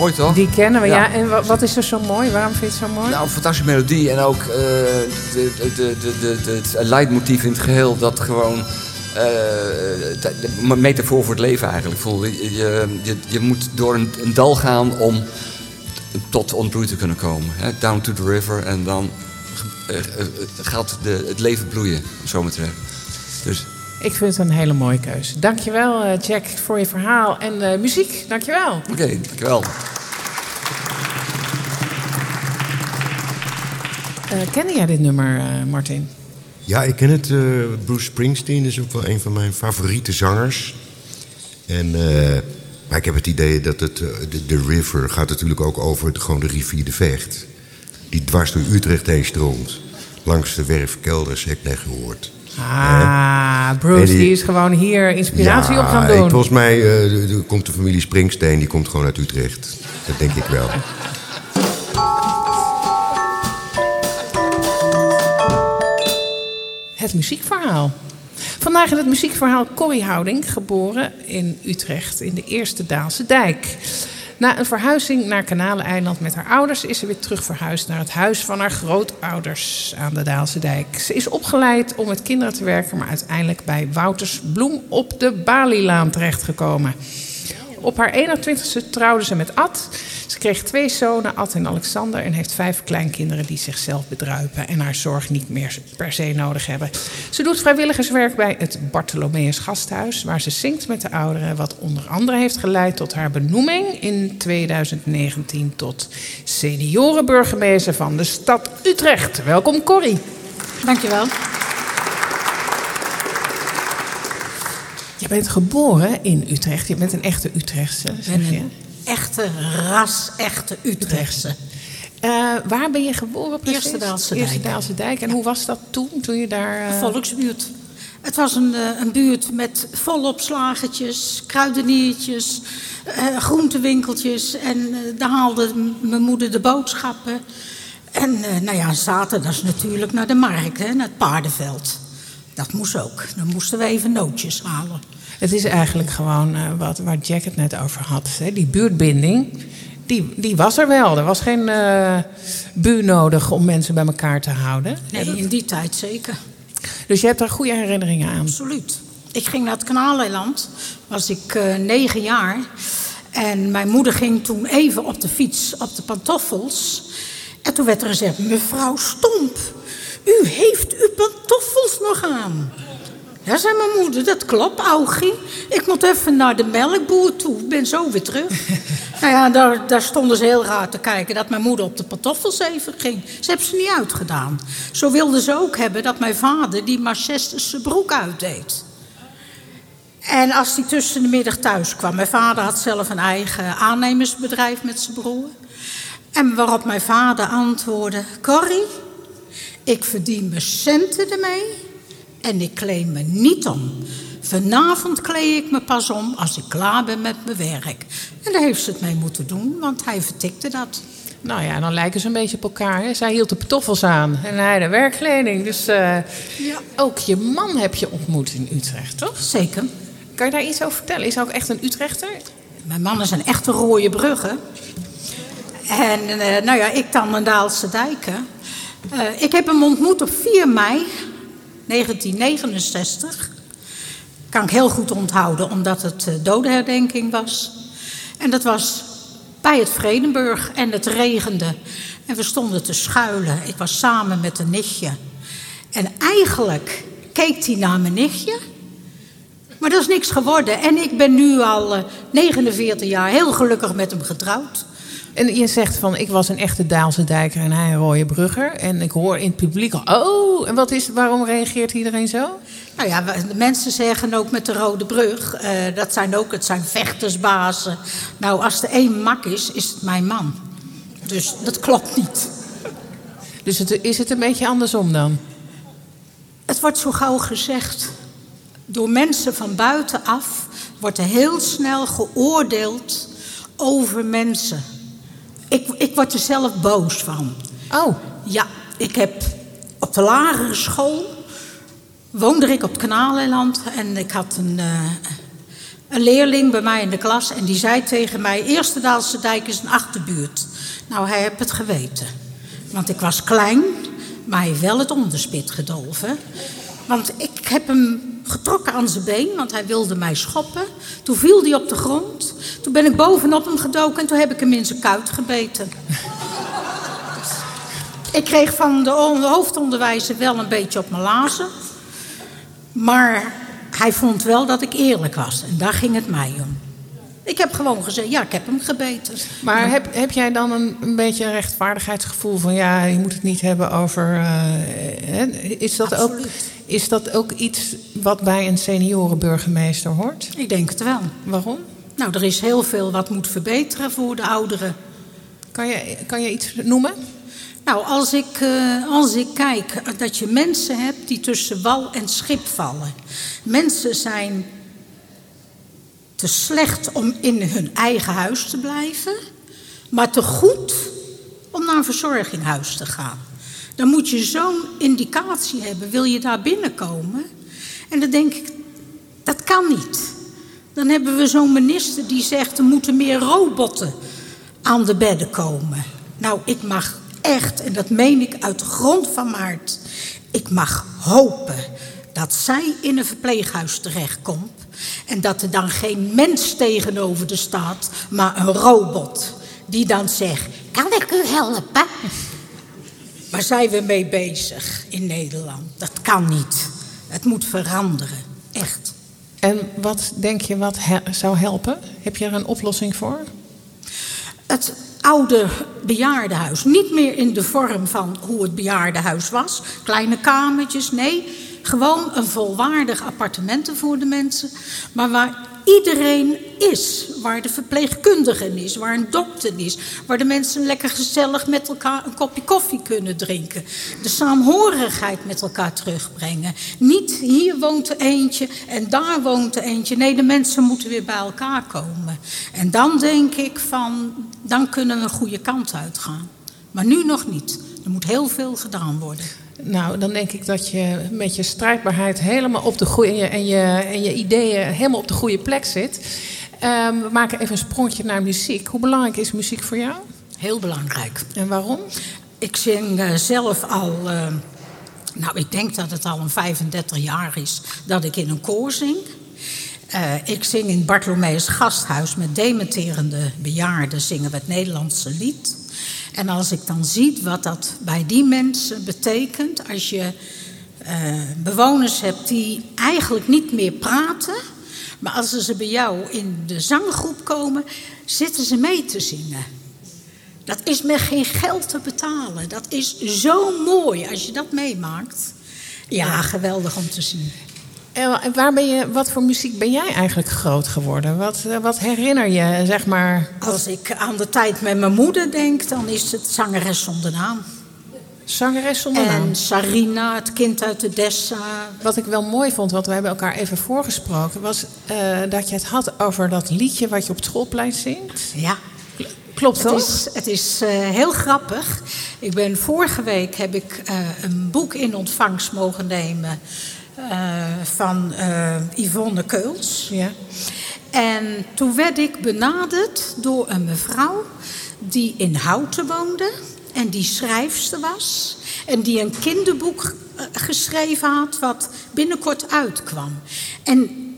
Mooi toch? Die kennen we, ja. Ja. En wa- wat is er zo mooi? Waarom vind je het zo mooi? Nou, een fantastische melodie en ook eh, de, de, de, het leidmotief in het geheel dat gewoon de, de metafoor voor het leven eigenlijk. Voel, je, je, je, je moet door een, een dal gaan om tot ontbloei te kunnen komen. Hè? Down to the river en dan eh, gaat de, het leven bloeien, om zo maar te zeggen. Dus Ik vind het een hele mooie keuze. Dankjewel Jack voor je verhaal en eh, muziek. Dankjewel. oké, dankjewel. Eh kende jij dit nummer, eh, Martin? Ja, ik ken het. eh, Bruce Springsteen is ook wel een van mijn favoriete zangers. En, maar ik heb het idee dat het, de, de river gaat natuurlijk ook over het, gewoon de rivier de Vecht. Die dwars door Utrecht heen stroomt. Langs de werfkelders, heb ik net gehoord. Ah, Bruce die- die is gewoon hier inspiratie op gaan ik- doen. volgens mij komt de familie Springsteen, die komt gewoon uit Utrecht. Dat denk ik wel. Het muziekverhaal. Vandaag in het muziekverhaal Corrie Houding, geboren in Utrecht in de Eerste Daalse Dijk. Na een verhuizing naar Kanaleneiland met haar ouders is ze weer terug verhuisd naar het huis van haar grootouders aan de Daalse Dijk. Ze is opgeleid om met kinderen te werken, maar uiteindelijk bij Wouters Bloem op de Balilaan terechtgekomen. Op haar 21ste trouwde ze met Ad. Ze kreeg twee zonen, Ad en Alexander, en heeft vijf kleinkinderen die zichzelf bedruipen en haar zorg niet meer per se nodig hebben. Ze doet vrijwilligerswerk bij het Bartholomeus Gasthuis, waar ze zingt met de ouderen, wat onder andere heeft geleid tot haar benoeming in 2019 tot seniorenburgemeester van de stad Utrecht. Welkom Corrie. Dankjewel. Bent geboren in Utrecht. Je bent een echte Utrechtse, zeg ben je. een echte ras, echte Utrechtse. Eh, waar ben je geboren precies? Eerste Daalse Eerste Dijk. Daalse Dijk. En hoe was dat toen, toen je daar... eh, Volksbuurt. Het was een, eh, een buurt met volop slagertjes, kruideniertjes, eh, groentewinkeltjes. En daar haalde mijn moeder de boodschappen. En nou ja, zaterdags natuurlijk naar de markt, hè, naar het paardenveld. Dat moest ook. Dan moesten we even nootjes halen. Het is eigenlijk gewoon eh, wat, waar Jack het net over had. Hè? Die buurtbinding, die, die was er wel. Er was geen eh, buur nodig om mensen bij elkaar te houden. Nee, in die tijd zeker. Dus je hebt daar goede herinneringen aan. Absoluut. Ik ging naar het Kanaaleiland, was ik eh, negen jaar. En mijn moeder ging toen even op de fiets, op de pantoffels. En toen werd er gezegd, mevrouw Stomp, u heeft uw pantoffels nog aan. Ja, zei mijn moeder, dat klopt, Augie. Ik moet even naar de melkboer toe, ik ben zo weer terug. nou ja, daar, daar stonden ze heel raar te kijken dat mijn moeder op de pantoffels even ging. Ze hebben ze niet uitgedaan. Zo wilden ze ook hebben dat mijn vader die Manchesterse broek uitdeed. En als hij tussen de middag thuis kwam, mijn vader had zelf een eigen aannemersbedrijf met zijn broer. En waarop mijn vader antwoordde: Corrie, ik verdien mijn centen ermee en ik kleed me niet om. Vanavond kleed ik me pas om als ik klaar ben met mijn werk. En daar heeft ze het mee moeten doen, want hij vertikte dat. Nou ja, dan lijken ze een beetje op elkaar. Hè? Zij hield de pantoffels aan en hij de werkkleding. Dus eh, ook je man heb je ontmoet in Utrecht, toch? Zeker. Kan je daar iets over vertellen? Is hij ook echt een Utrechter? Mijn man is een echte rode bruggen. En eh, nou ja, ik dan een Daalse dijken. Eh, ik heb hem ontmoet op 4 mei 1969. Kan ik heel goed onthouden, omdat het eh, dodenherdenking was. En dat was bij het Vredenburg en het regende. En we stonden te schuilen. Ik was samen met een nichtje. En eigenlijk keek hij naar mijn nichtje. Maar dat is niks geworden. En ik ben nu al eh, 49 jaar heel gelukkig met hem getrouwd. En je zegt van, ik was een echte Daalse dijker en hij een rode brugger. En ik hoor in het publiek, oh, en wat is, waarom reageert iedereen zo? Nou ja, de mensen zeggen ook met de Rode Brug, eh, dat zijn ook, het zijn vechtersbazen. Nou, als er één mak is, is het mijn man. Dus dat klopt niet. Dus het, is het een beetje andersom dan? Het wordt zo gauw gezegd. Door mensen van buitenaf wordt er heel snel geoordeeld over mensen. Ik, ik word er zelf boos van. Oh. Ja, ik heb op de lagere school woonde ik op het Kanaaleiland en ik had een, eh, een leerling bij mij in de klas en die zei tegen mij: Eerste Daalse Dijk is een achterbuurt. Nou, hij heeft het geweten. Want ik was klein, maar hij heeft wel het onderspit gedolven. Want ik heb hem getrokken aan zijn been, want hij wilde mij schoppen. Toen viel hij op de grond. Toen ben ik bovenop hem gedoken en toen heb ik hem in zijn kuit gebeten. Ik kreeg van de hoofdonderwijzer wel een beetje op mijn lazen. Maar hij vond wel dat ik eerlijk was. En daar ging het mij om. Ik heb gewoon gezegd, ja, ik heb hem gebeten. Maar heb, heb jij dan een, een beetje een rechtvaardigheidsgevoel van ja, je moet het niet hebben over. eh, is, dat ook, is dat ook iets wat bij een seniorenburgemeester hoort? Ik denk het wel. Waarom? Nou, er is heel veel wat moet verbeteren voor de ouderen. Kan je, kan je iets noemen? Nou, als ik, eh, als ik kijk dat je mensen hebt die tussen wal en schip vallen. Mensen zijn te slecht om in hun eigen huis te blijven, maar te goed om naar een verzorginghuis te gaan. Dan moet je zo'n indicatie hebben, wil je daar binnenkomen? En dan denk ik, dat kan niet. Dan hebben we zo'n minister die zegt er moeten meer robotten aan de bedden komen. Nou, ik mag echt, en dat meen ik uit grond van mijn hart, ik mag hopen dat zij in een verpleeghuis terechtkomt en dat er dan geen mens tegenover de staat, maar een robot die dan zegt: Kan ik u helpen? Waar zijn we mee bezig in Nederland? Dat kan niet. Het moet veranderen. Echt. En wat denk je wat he- zou helpen? Heb je er een oplossing voor? Het oude bejaardenhuis. Niet meer in de vorm van hoe het bejaardenhuis was. Kleine kamertjes, nee. Gewoon een volwaardig appartementen voor de mensen. Maar waar iedereen is. Waar de verpleegkundige is, waar een dokter is. Waar de mensen lekker gezellig met elkaar een kopje koffie kunnen drinken. De saamhorigheid met elkaar terugbrengen. Niet hier woont eentje en daar woont eentje. Nee, de mensen moeten weer bij elkaar komen. En dan denk ik van, dan kunnen we een goede kant uitgaan. Maar nu nog niet. Er moet heel veel gedaan worden. Nou, dan denk ik dat je met je strijdbaarheid helemaal op de goede en je, en je ideeën helemaal op de goede plek zit. Ehm, we maken even een sprongetje naar muziek. Hoe belangrijk is muziek voor jou? Heel belangrijk. En waarom? Ik zing eh, zelf al, eh, nou ik denk dat het al een 35 jaar is dat ik in een koor zing. Eh, ik zing in Bartholomeus Gasthuis met dementerende bejaarden zingen we het Nederlandse lied. En als ik dan zie wat dat bij die mensen betekent, als je eh, bewoners hebt die eigenlijk niet meer praten, maar als ze bij jou in de zanggroep komen, zitten ze mee te zingen. Dat is met geen geld te betalen. Dat is zo mooi als je dat meemaakt. Ja, geweldig om te zien. En waar ben je, wat voor muziek ben jij eigenlijk groot geworden? Wat, eh, wat herinner je, zeg maar? Als ik aan de tijd met mijn moeder denk, dan is het zangeres zonder naam. Zangeres zonder naam? En Sarina, het kind uit de Dessa. Wat ik wel mooi vond, want we hebben elkaar even voorgesproken, was eh, dat je het had over dat liedje wat je op het schoolplein zingt. Ja. Klopt Het toch? is, het is eh, heel grappig. Ik ben vorige week heb ik een boek in ontvangst mogen nemen van eh, Yvonne Keuls. Ja. En toen werd ik benaderd door een mevrouw die in Houten woonde en die schrijfster was. En die een kinderboek eh, geschreven had wat binnenkort uitkwam. En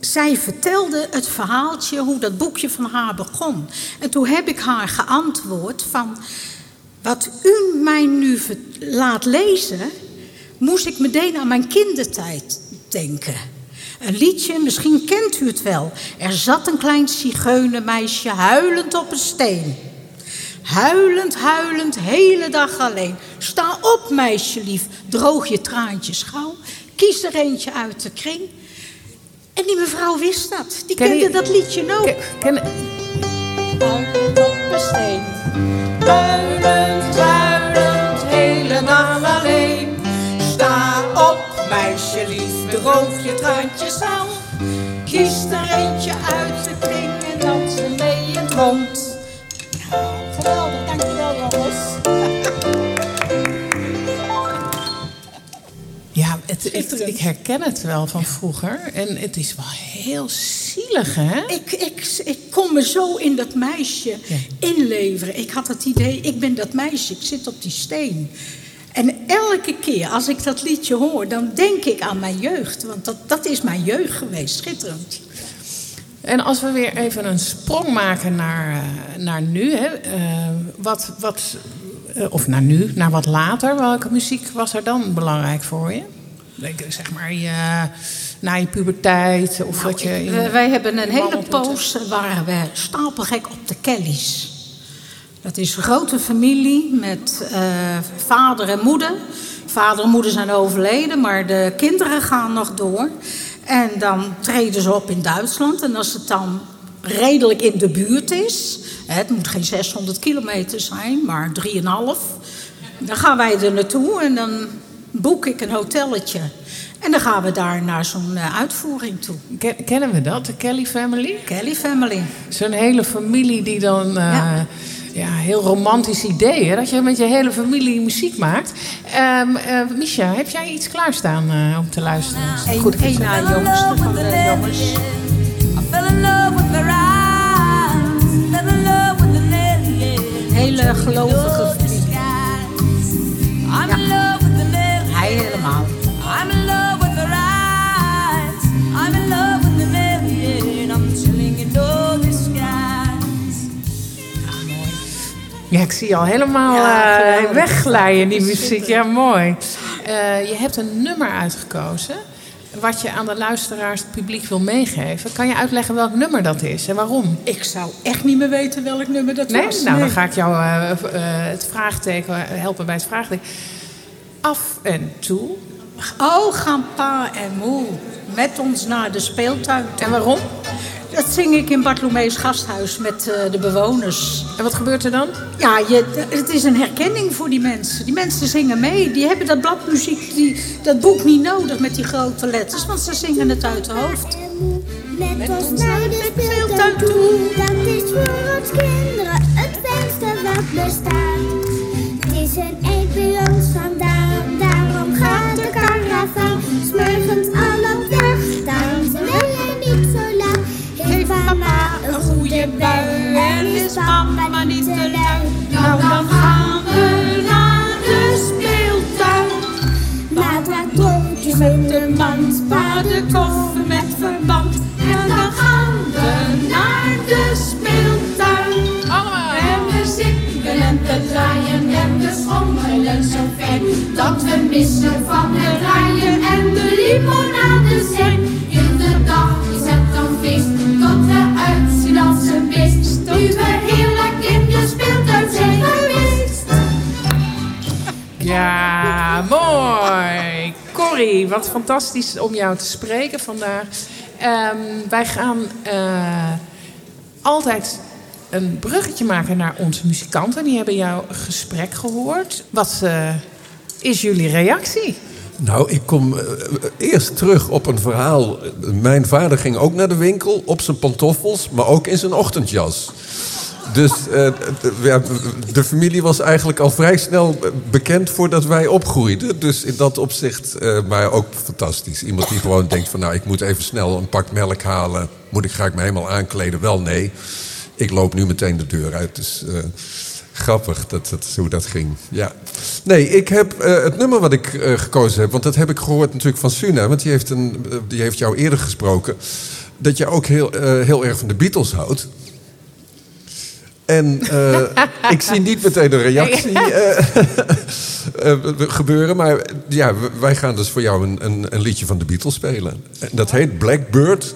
zij vertelde het verhaaltje hoe dat boekje van haar begon. En toen heb ik haar geantwoord van... wat u mij nu laat lezen... moest ik meteen aan mijn kindertijd denken. Een liedje, misschien kent u het wel. Er zat een klein zigeunermeisje huilend op een steen. Huilend, huilend, hele dag alleen. Sta op, meisje lief, droog je traantjes gauw. Kies er eentje uit de kring. En die mevrouw wist dat. Die Ken kende je- dat liedje ook. Ken, Huilend op een steen. Huilend, huilend, droog je traantjes aan. Kies er eentje uit de kring en dans er mee in het rond. Ja, geweldig, dankjewel jongens. Ja, het, het- ik herken het wel van vroeger. En het is wel heel zielig, hè? Ik, ik, ik kon me zo in dat meisje inleveren. Ik had het idee, ik ben dat meisje, ik zit op die steen. Elke keer als ik dat liedje hoor, dan denk ik aan mijn jeugd. Want dat, dat is mijn jeugd geweest, schitterend. En als we weer even een sprong maken naar, eh, naar nu. Hè, eh, wat, wat eh, of naar nu, naar wat later, welke muziek was er dan belangrijk voor je? Zeg maar je, na je puberteit of wat je... in- We- wij hebben een hele poos waren we stapelgek op de Kellys. Dat is een grote familie met eh, vader en moeder. Vader en moeder zijn overleden, maar de kinderen gaan nog door. En dan treden ze op in Duitsland. En als het dan redelijk in de buurt is... hè, het moet geen 600 kilometer zijn, maar 3,5... dan gaan wij er naartoe en dan boek ik een hotelletje. En dan gaan we daar naar zo'n eh, uitvoering toe. Ken- kennen we dat, de Kelly Family? Kelly Family. Zo'n hele familie die dan... eh, ja. heel romantisch idee, hè? Dat je met je hele familie muziek maakt. Ehm eh, Misha, heb jij iets klaarstaan eh, om te luisteren? Eén Goed, één na jongste van de jongens. I fell in love Ja, ik zie je al helemaal Ja, eh, geweldig. wegglijden, die muziek. Ja, mooi. Eh, je hebt een nummer uitgekozen... wat je aan de luisteraars, het publiek wil meegeven. Kan je uitleggen welk nummer dat is en waarom? Ik zou echt niet meer weten welk nummer dat Nee? was. Nou, dan ga ik jou eh, eh, het vraagteken, helpen bij het vraagteken. Af en toe. Oh, gaan pa en moe met ons naar de speeltuin. En waarom? Dat zing ik in Bartolomeus gasthuis met eh, de bewoners. En wat gebeurt er dan? Ja, je, het is een herkenning voor die mensen. Die mensen zingen mee. Die hebben dat bladmuziek, die, dat boek niet nodig met die grote letters. Want ze zingen het uit de hoofd. Met ons naar de speeltuin toe. Dat is voor ons kinderen het fijnste wat bestaat. Het is een bui en is papa niet te lui. Nou dan gaan we naar de speeltuin. Naar tractortjes in de mand, paardenkoffer met verband. En dan gaan we naar de speeltuin. Allemaal! En we zingen en we draaien en we schommelen zo ver. Dat we missen van het draaien en de limonade zijn. In de dag is het dan feest, tot we uitzien beest. Nu we heerlijk in de geweest. Ja, mooi. Corrie, wat fantastisch om jou te spreken vandaag. Ehm, wij gaan eh, altijd een bruggetje maken naar onze muzikanten. Die hebben jouw gesprek gehoord. Wat eh, is jullie reactie? Nou, ik kom eh, eerst terug op een verhaal. Mijn vader ging ook naar de winkel op zijn pantoffels, maar ook in zijn ochtendjas. Dus eh, de, familie was eigenlijk al vrij snel bekend voordat wij opgroeiden. Dus in dat opzicht, eh, maar ook fantastisch. Iemand die gewoon denkt van, nou, ik moet even snel een pak melk halen. Moet ik, ga ik me helemaal aankleden? Wel, nee. Ik loop nu meteen de deur uit. Dus grappig dat, dat, hoe dat ging. Ja. Nee, ik heb eh, het nummer wat ik eh, gekozen heb... want dat heb ik gehoord natuurlijk van Suna... want die heeft, een, eh, die heeft jou eerder gesproken... dat je ook heel, heel erg van de Beatles houdt. En ik zie niet meteen een reactie gebeuren. Maar ja, wij gaan dus voor jou een, een, een liedje van de Beatles spelen. En dat heet Blackbird.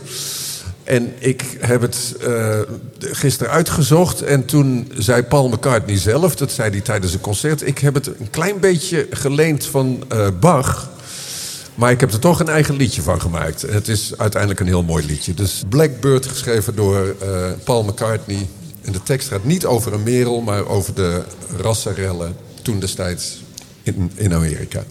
En ik heb het eh, gisteren uitgezocht. En toen zei Paul McCartney zelf, dat zei hij tijdens een concert... ik heb het een klein beetje geleend van eh, Bach... Maar ik heb er toch een eigen liedje van gemaakt. Het is uiteindelijk een heel mooi liedje. Dus Blackbird, geschreven door eh, Paul McCartney. En de tekst gaat niet over een merel, maar over de rassenrellen toen destijds in, in Amerika.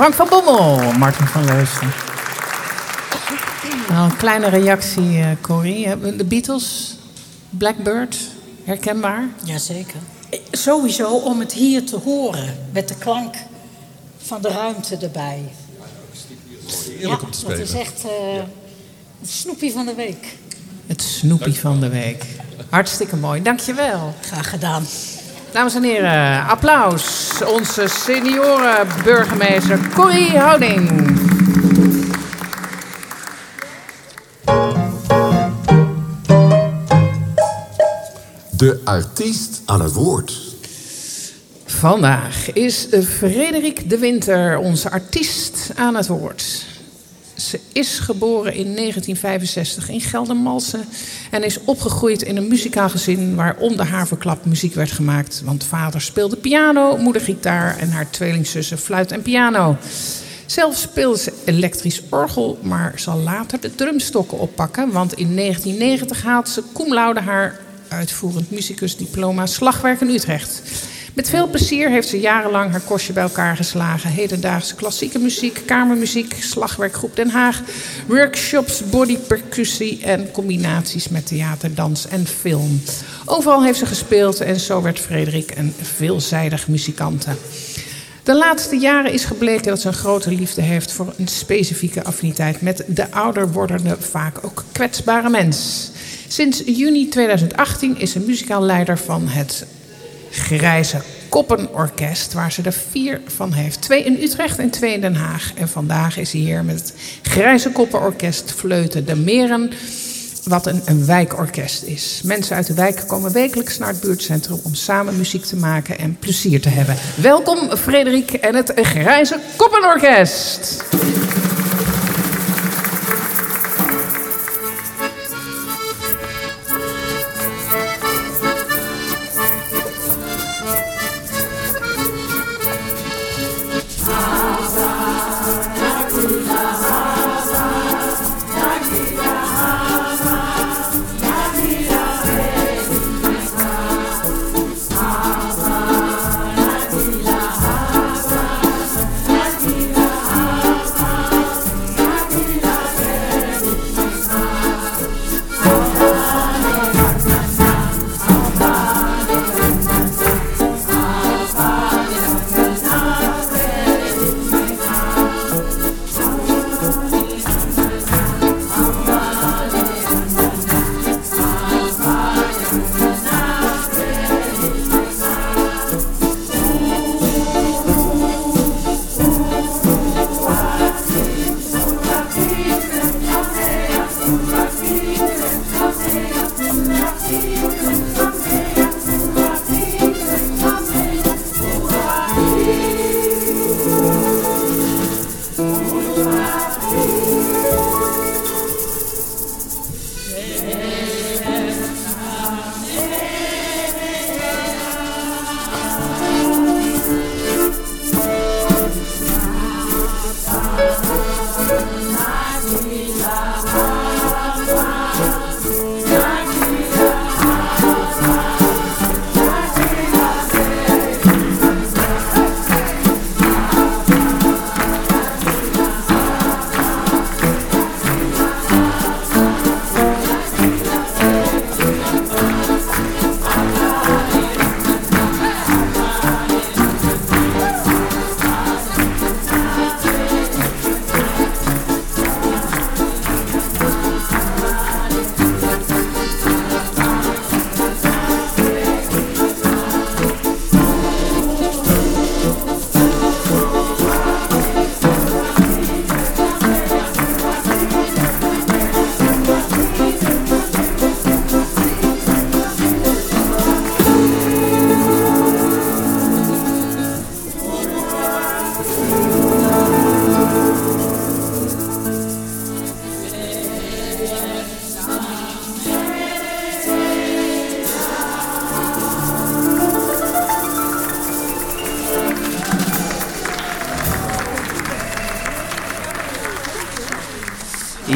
Frank van Bommel, Martin van Leusden. Nou, een kleine reactie, eh Corrie. Hebben De Beatles, Blackbird, herkenbaar? Jazeker. Sowieso om het hier te horen, met de klank van de ruimte erbij. Te Dat is echt eh het snoepje van de week. Het snoepie van de week. Hartstikke mooi, dankjewel. Graag gedaan. Dames en heren, applaus. Onze senioren burgemeester Corrie Houding. De artiest aan het woord. Vandaag is Frederik de Winter, onze artiest, aan het woord. Ze is geboren in 1965 in Geldermalsen en is opgegroeid in een muzikaal gezin waar om de haverklap muziek werd gemaakt. Want vader speelde piano, moeder gitaar en haar tweelingzussen fluit en piano. Zelf speelde ze elektrisch orgel, maar zal later de drumstokken oppakken. Want in 1990 haalt ze cum laude haar uitvoerend muzikusdiploma slagwerk in Utrecht. Met veel plezier heeft ze jarenlang haar kostje bij elkaar geslagen. Hedendaagse klassieke muziek, kamermuziek, slagwerkgroep Den Haag, workshops, bodypercussie en combinaties met theater, dans en film. Overal heeft ze gespeeld en zo werd Frederik een veelzijdig muzikante. De laatste jaren is gebleken dat ze een grote liefde heeft voor een specifieke affiniteit met de ouder wordende, vaak ook kwetsbare mens. Sinds juni 2018 is ze muzikaal leider van het Grijze Koppenorkest, waar ze er vier van heeft. Twee in Utrecht en twee in Den Haag. En vandaag is ze hier met het Grijze Koppenorkest Fleuten de Meren, wat een, een wijkorkest is. Mensen uit de wijk komen wekelijks naar het buurtcentrum om samen muziek te maken en plezier te hebben. Welkom Frederik en het Grijze Koppenorkest.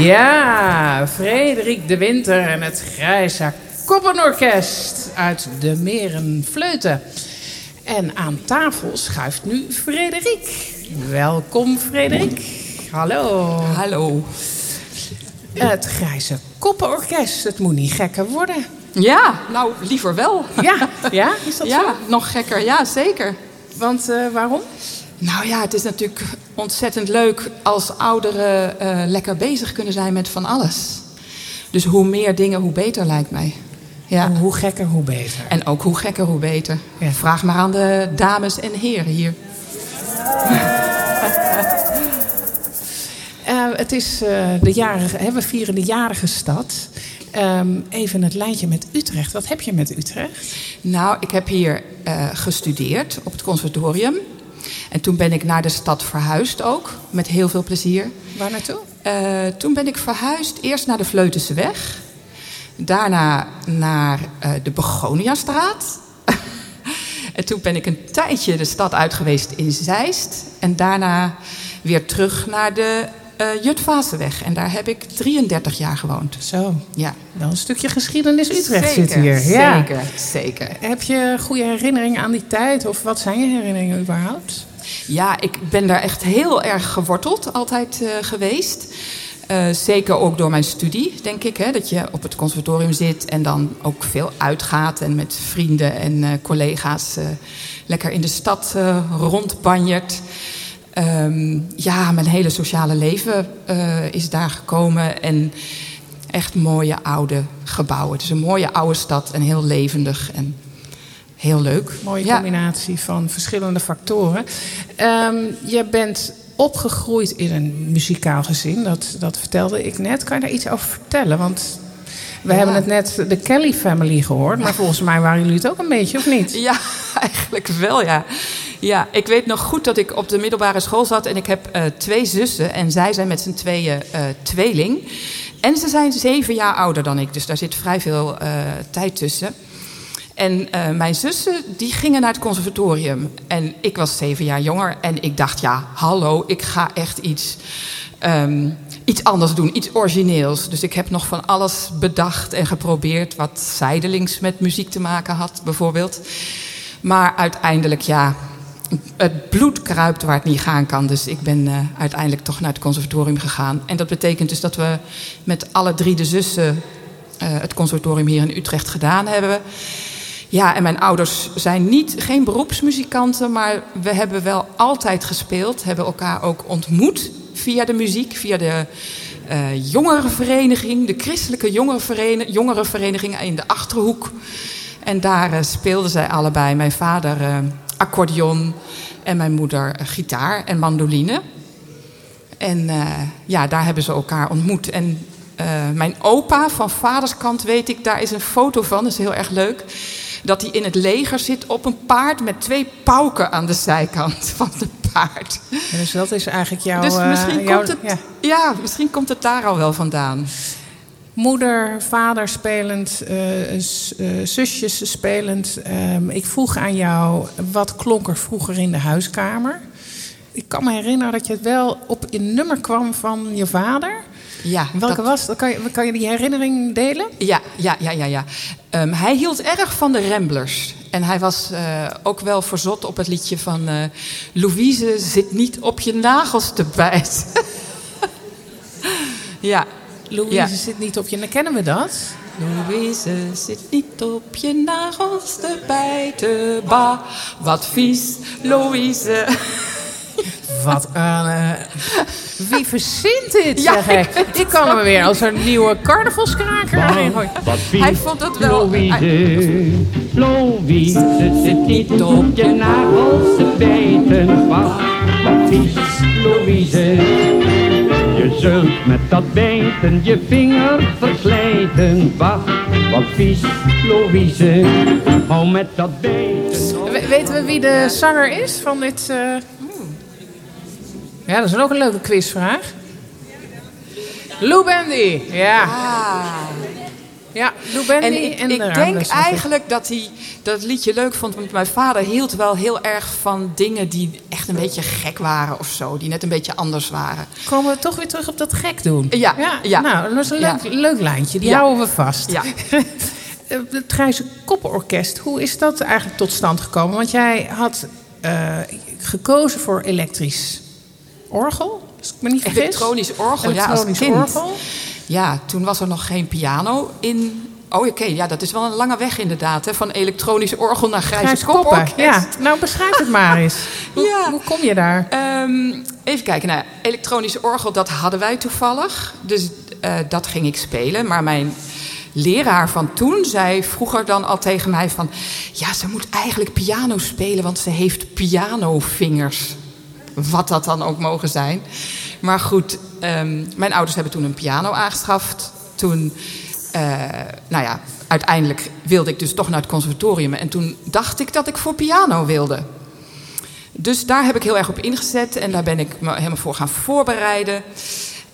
Ja, Frederik de Winter en het Grijze Koppenorkest uit de Meren Fleuten. En aan tafel schuift nu Frederik. Welkom, Frederik. Hallo. Hallo. Het Grijze Koppenorkest. Het moet niet gekker worden. Ja, nou, liever wel. Ja, ja? Is dat ja, zo? nog gekker, ja, zeker. Want eh, waarom? Nou ja, het is natuurlijk ontzettend leuk als ouderen eh, lekker bezig kunnen zijn met van alles. Dus hoe meer dingen, hoe beter lijkt mij. Ja. En hoe gekker, hoe beter. En ook hoe gekker, hoe beter. Vraag maar aan de dames en heren hier. Eh, het is eh, de jarige, hè, we vieren de jarige stad. Ehm, even het lijntje met Utrecht. Wat heb je met Utrecht? Nou, ik heb hier gestudeerd op het conservatorium. En toen ben ik naar de stad verhuisd ook, met heel veel plezier. Waar naartoe? Eh, toen ben ik verhuisd eerst naar de Vleutense weg. Daarna naar eh, de Begoniastraat. en toen ben ik een tijdje de stad uit geweest in Zeist. En daarna weer terug naar de Jutvaaseweg. En daar heb ik 33 jaar gewoond. Zo. Ja. Wel een stukje geschiedenis Utrecht Zeker, zit hier. Ja. Zeker, zeker. Heb je goede herinneringen aan die tijd? Of wat zijn je herinneringen überhaupt? Ja, ik ben daar echt heel erg geworteld altijd eh, geweest. Eh, zeker ook door mijn studie, denk ik. Hè, dat je op het conservatorium zit en dan ook veel uitgaat. En met vrienden en collega's lekker in de stad rondbanjert. Ehm, ja, mijn hele sociale leven eh, is daar gekomen. En echt mooie oude gebouwen. Het is een mooie oude stad en heel levendig en heel leuk. Mooie Ja. combinatie van verschillende factoren. Ehm, je bent opgegroeid in een muzikaal gezin. Dat, dat vertelde ik net. Kan je daar iets over vertellen? Want we Ja. hebben het net de Kelly Family gehoord. Maar volgens mij waren jullie het ook een beetje, of niet? Ja, eigenlijk wel, ja. Ja, ik weet nog goed dat ik op de middelbare school zat en ik heb eh, twee zussen. En zij zijn met z'n tweeën eh, tweeling. En ze zijn zeven jaar ouder dan ik, dus daar zit vrij veel eh, tijd tussen. En mijn zussen, die gingen naar het conservatorium. En ik was zeven jaar jonger en ik dacht, ja, hallo, ik ga echt iets, ehm, iets anders doen, iets origineels. Dus ik heb nog van alles bedacht en geprobeerd wat zijdelings met muziek te maken had, bijvoorbeeld. Maar uiteindelijk, ja, het bloed kruipt waar het niet gaan kan. Dus ik ben eh, uiteindelijk toch naar het conservatorium gegaan. En dat betekent dus dat we met alle drie de zussen eh, het conservatorium hier in Utrecht gedaan hebben. Ja, en mijn ouders zijn niet, geen beroepsmuzikanten, maar we hebben wel altijd gespeeld. Hebben elkaar ook ontmoet via de muziek, via de eh jongerenvereniging, de christelijke jongerenvereniging, jongerenvereniging in de Achterhoek. En daar speelden zij allebei. Mijn vader accordeon en mijn moeder eh, gitaar en mandoline. En eh, ja, daar hebben ze elkaar ontmoet. En eh, mijn opa van vaderskant weet ik, daar is een foto van, dat is heel erg leuk. Dat hij in het leger zit op een paard met twee pauken aan de zijkant van het paard. Dus dat is eigenlijk jouw... dus misschien, jouw- komt het, ja. ja. misschien komt het daar al wel vandaan. Moeder, vader spelend, eh, eh, zusjes spelend. Ehm, ik vroeg aan jou, wat klonk er vroeger in de huiskamer? Ik kan me herinneren dat je het wel op een nummer kwam van je vader. Ja, Welke dat- was? Kan je, kan je die herinnering delen? Ja, ja, ja, ja. ja. Ehm, hij hield erg van de Ramblers. En hij was eh, ook wel verzot op het liedje van... Louise zit niet op je nagels te bijten. ja. Louise ja. zit niet op je, dan kennen we dat. Louise zit niet op je nagels te bijten. Bah, wat vies, Louise. Wat een... eh, wie verzint dit, Ja, zeg ik? ik kan weer als een nieuwe carnavalskraker gooien. Hij vond het wel... Louise, Louise zit niet op je nagels te bijten. Wat, wat vies, Louise. Je zult met dat bijten je vinger verslijten. Wat, wat vies, Louise. Hou met dat bijten. We- weten we wie de zanger is van dit... eh, Ja, dat is ook een leuke quizvraag. Lou Bendy, ja. Ja, Lou Bendy En ik, en ik de denk eigenlijk dat hij dat liedje leuk vond. Want mijn vader hield wel heel erg van dingen die echt een beetje gek waren of zo. Die net een beetje anders waren. Komen we toch weer terug op dat gek doen? Ja, ja. Nou, dat is een leuk, Ja. leuk lijntje. Die Ja. houden we vast. Ja. Het Grijze Koppenorkest, hoe is dat eigenlijk tot stand gekomen? Want jij had eh, gekozen voor elektrisch orgel. Als ik me niet vergis. Elektronisch orgel, ja, als Elektronisch kind. orgel. Ja, toen was er nog geen piano in... Oh, oké, ja, dat is wel een lange weg inderdaad. Hè? Van elektronisch orgel naar grijze, koppen. koporkest. Ja, nou beschrijf het maar eens. Hoe, hoe kom je daar? Ehm, even kijken, nou, elektronisch orgel, dat hadden wij toevallig. Dus eh, dat ging ik spelen. Maar mijn leraar van toen zei vroeger dan al tegen mij van... Ja, ze moet eigenlijk piano spelen, want ze heeft pianovingers. Wat dat dan ook mogen zijn. Maar goed, ehm, mijn ouders hebben toen een piano aangeschaft. Toen, eh, nou ja, uiteindelijk wilde ik dus toch naar het conservatorium. En toen dacht ik dat ik voor piano wilde. Dus daar heb ik heel erg op ingezet en daar ben ik me helemaal voor gaan voorbereiden.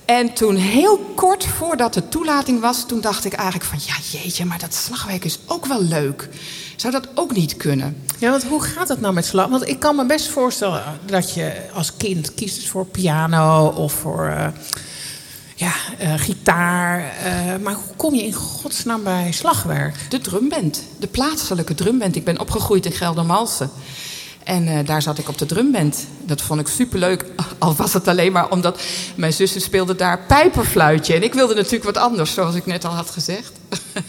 En toen heel kort voordat de toelating was, toen dacht ik eigenlijk van ja jeetje, maar dat slagwerk is ook wel leuk. Zou dat ook niet kunnen? Ja, want hoe gaat het nou met slag? Want ik kan me best voorstellen dat je als kind kiest voor piano of voor eh, ja, eh, gitaar. eh, maar hoe kom je in godsnaam bij slagwerk? De drumband, de plaatselijke drumband. Ik ben opgegroeid in Geldermalsen. En eh, daar zat ik op de drumband. Dat vond ik superleuk. Al was het alleen maar omdat mijn zussen speelden daar pijperfluitje. En ik wilde natuurlijk wat anders, zoals ik net al had gezegd.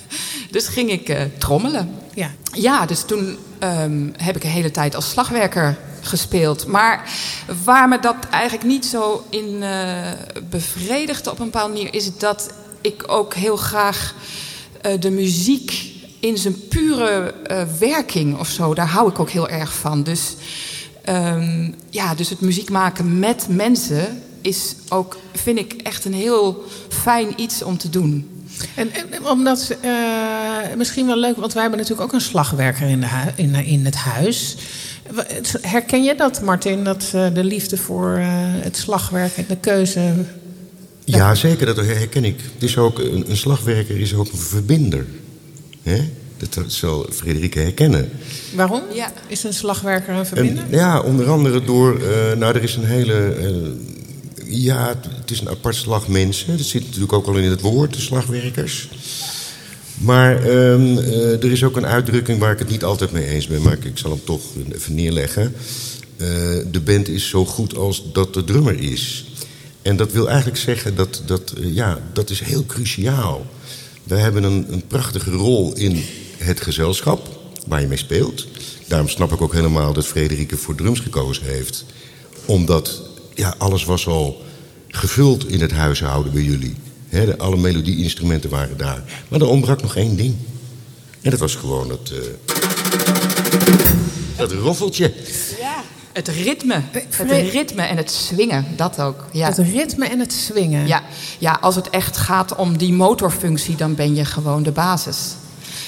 dus ging ik eh, trommelen. Ja. Ja, dus toen ehm, heb ik een hele tijd als slagwerker gespeeld. Maar waar me dat eigenlijk niet zo in eh, bevredigde op een bepaalde manier... is dat ik ook heel graag de muziek in zijn pure eh, werking of zo... daar hou ik ook heel erg van. Dus, ehm, ja, dus het muziek maken met mensen is ook, vind ik, echt een heel fijn iets om te doen. En, en omdat, eh, misschien wel leuk, want wij hebben natuurlijk ook een slagwerker in, de in, in het huis. Herken je dat, Martin, dat eh, de liefde voor eh, het slagwerk en de keuze... Ja, zeker, dat herken ik. Het is ook, een, een slagwerker is ook een verbinder. Hè? Dat zal Frederike herkennen. Waarom? Is een slagwerker een verbinder? En, ja, onder andere door... eh, nou, er is een hele... eh, ja, het, het is een apart slag mensen. Dat zit natuurlijk ook al in het woord, de slagwerkers. Maar ehm, eh, er is ook een uitdrukking waar ik het niet altijd mee eens ben... maar ik, ik zal hem toch even neerleggen. Eh, de band is zo goed als dat de drummer is. En dat wil eigenlijk zeggen dat... dat ja, dat is heel cruciaal. Wij hebben een, een prachtige rol in het gezelschap waar je mee speelt. Daarom snap ik ook helemaal dat Frederike voor drums gekozen heeft. Omdat ja, alles was al gevuld in het huishouden bij jullie. De, alle melodie-instrumenten waren daar. Maar er ontbrak nog één ding. En dat was gewoon dat, eh, dat roffeltje. Ja. Het ritme. Het ritme en het swingen, dat ook. Ja. Het ritme en het swingen. Ja, ja, als het echt gaat om die motorfunctie, dan ben je gewoon de basis.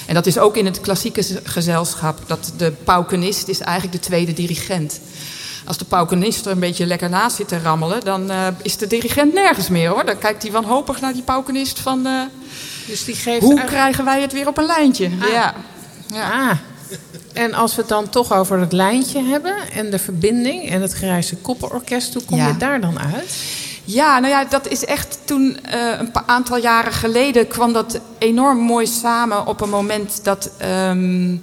En dat is ook in het klassieke gezelschap. Dat de paukenist is eigenlijk de tweede dirigent. Als de paukenist er een beetje lekker naast zit te rammelen... dan eh, is de dirigent nergens meer, hoor. Dan kijkt hij wanhopig naar die paukenist van... eh, Dus die geeft hoe eigenlijk- krijgen wij het weer op een lijntje? Ah. Ja. Ah. En als we het dan toch over het lijntje hebben en de verbinding en het Grijze Koppenorkest, hoe kom Ja. je daar dan uit? Ja, nou ja, dat is echt toen eh, een paar aantal jaren geleden kwam dat enorm mooi samen op een moment dat, ehm,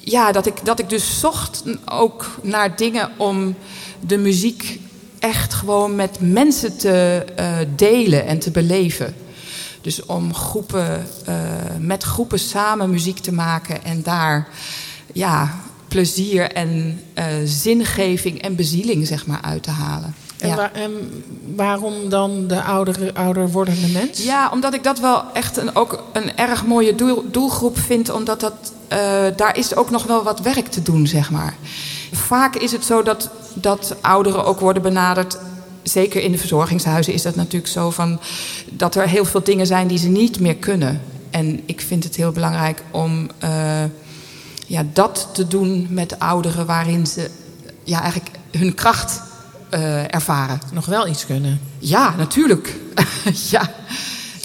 ja, dat, ik, dat ik dus zocht ook naar dingen om de muziek echt gewoon met mensen te eh, delen en te beleven. Dus om groepen, eh, met groepen samen muziek te maken en daar ja, plezier en eh, zingeving en bezieling zeg maar, uit te halen. En, Ja. en waarom dan de ouder, ouder wordende mens? Ja, omdat ik dat wel echt een, ook een erg mooie doel, doelgroep vind. Omdat dat, eh, daar is ook nog wel wat werk te doen, zeg maar. Vaak is het zo dat, dat ouderen ook worden benaderd. Zeker in de verzorgingshuizen is dat natuurlijk zo van... dat er heel veel dingen zijn die ze niet meer kunnen. En ik vind het heel belangrijk om eh, ja, dat te doen met ouderen... waarin ze ja, eigenlijk hun kracht eh, ervaren. Nog wel iets kunnen. Ja, natuurlijk. ja.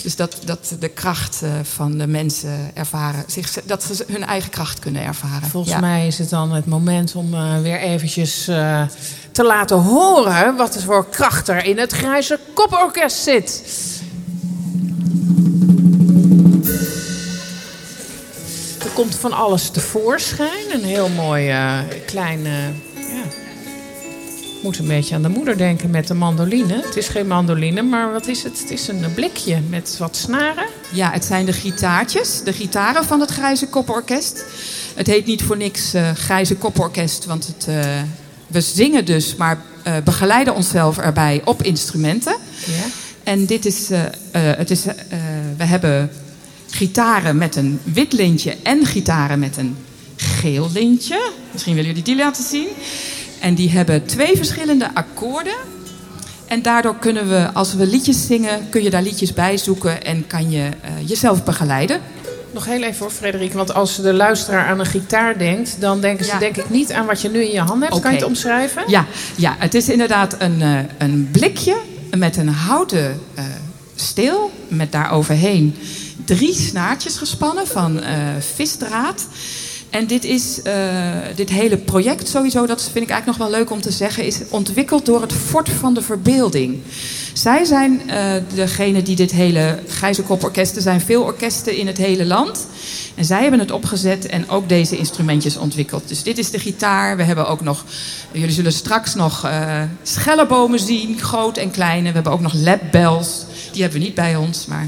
Dus dat, dat de kracht eh, van de mensen ervaren, zich, dat ze hun eigen kracht kunnen ervaren. Volgens Ja. mij is het dan het moment om eh, weer eventjes te laten horen wat er voor kracht er in het Grijze Koppenorkest zit. Komt van alles tevoorschijn. Een heel mooi eh, klein eh, Ik moet een beetje aan de moeder denken met de mandoline. Het is geen mandoline, maar wat is het? Het is een blikje met wat snaren. Ja, het zijn de gitaartjes, de gitaren van het Grijze Koppenorkest. Het heet niet voor niks eh, Grijze Koppenorkest, want het, we zingen dus, maar begeleiden onszelf erbij op instrumenten. Ja. En dit is, het is, we hebben gitaren met een wit lintje en gitaren met een geel lintje. Misschien willen jullie die laten zien. En die hebben twee verschillende akkoorden. En daardoor kunnen we, als we liedjes zingen, kun je daar liedjes bij zoeken en kan je eh, jezelf begeleiden. Nog heel even voor Frederik, want als de luisteraar aan een gitaar denkt, dan denken ze Ja. denk ik niet aan wat je nu in je hand hebt. Kan je het omschrijven? Ja, ja, het is inderdaad een, eh, een blikje met een houten eh, steel. Met daaroverheen drie snaartjes gespannen van eh, visdraad. En dit, is, eh, dit hele project sowieso, dat vind ik eigenlijk nog wel leuk om te zeggen, is ontwikkeld door het Fort van de Verbeelding. Zij zijn eh degene die dit hele Grijze Koporkest, er zijn veel orkesten in het hele land. En zij hebben het opgezet en ook deze instrumentjes ontwikkeld. Dus dit is de gitaar. We hebben ook nog, jullie zullen straks nog eh schellebomen zien, groot en kleine. We hebben ook nog lapbells. Die hebben we niet bij ons, maar.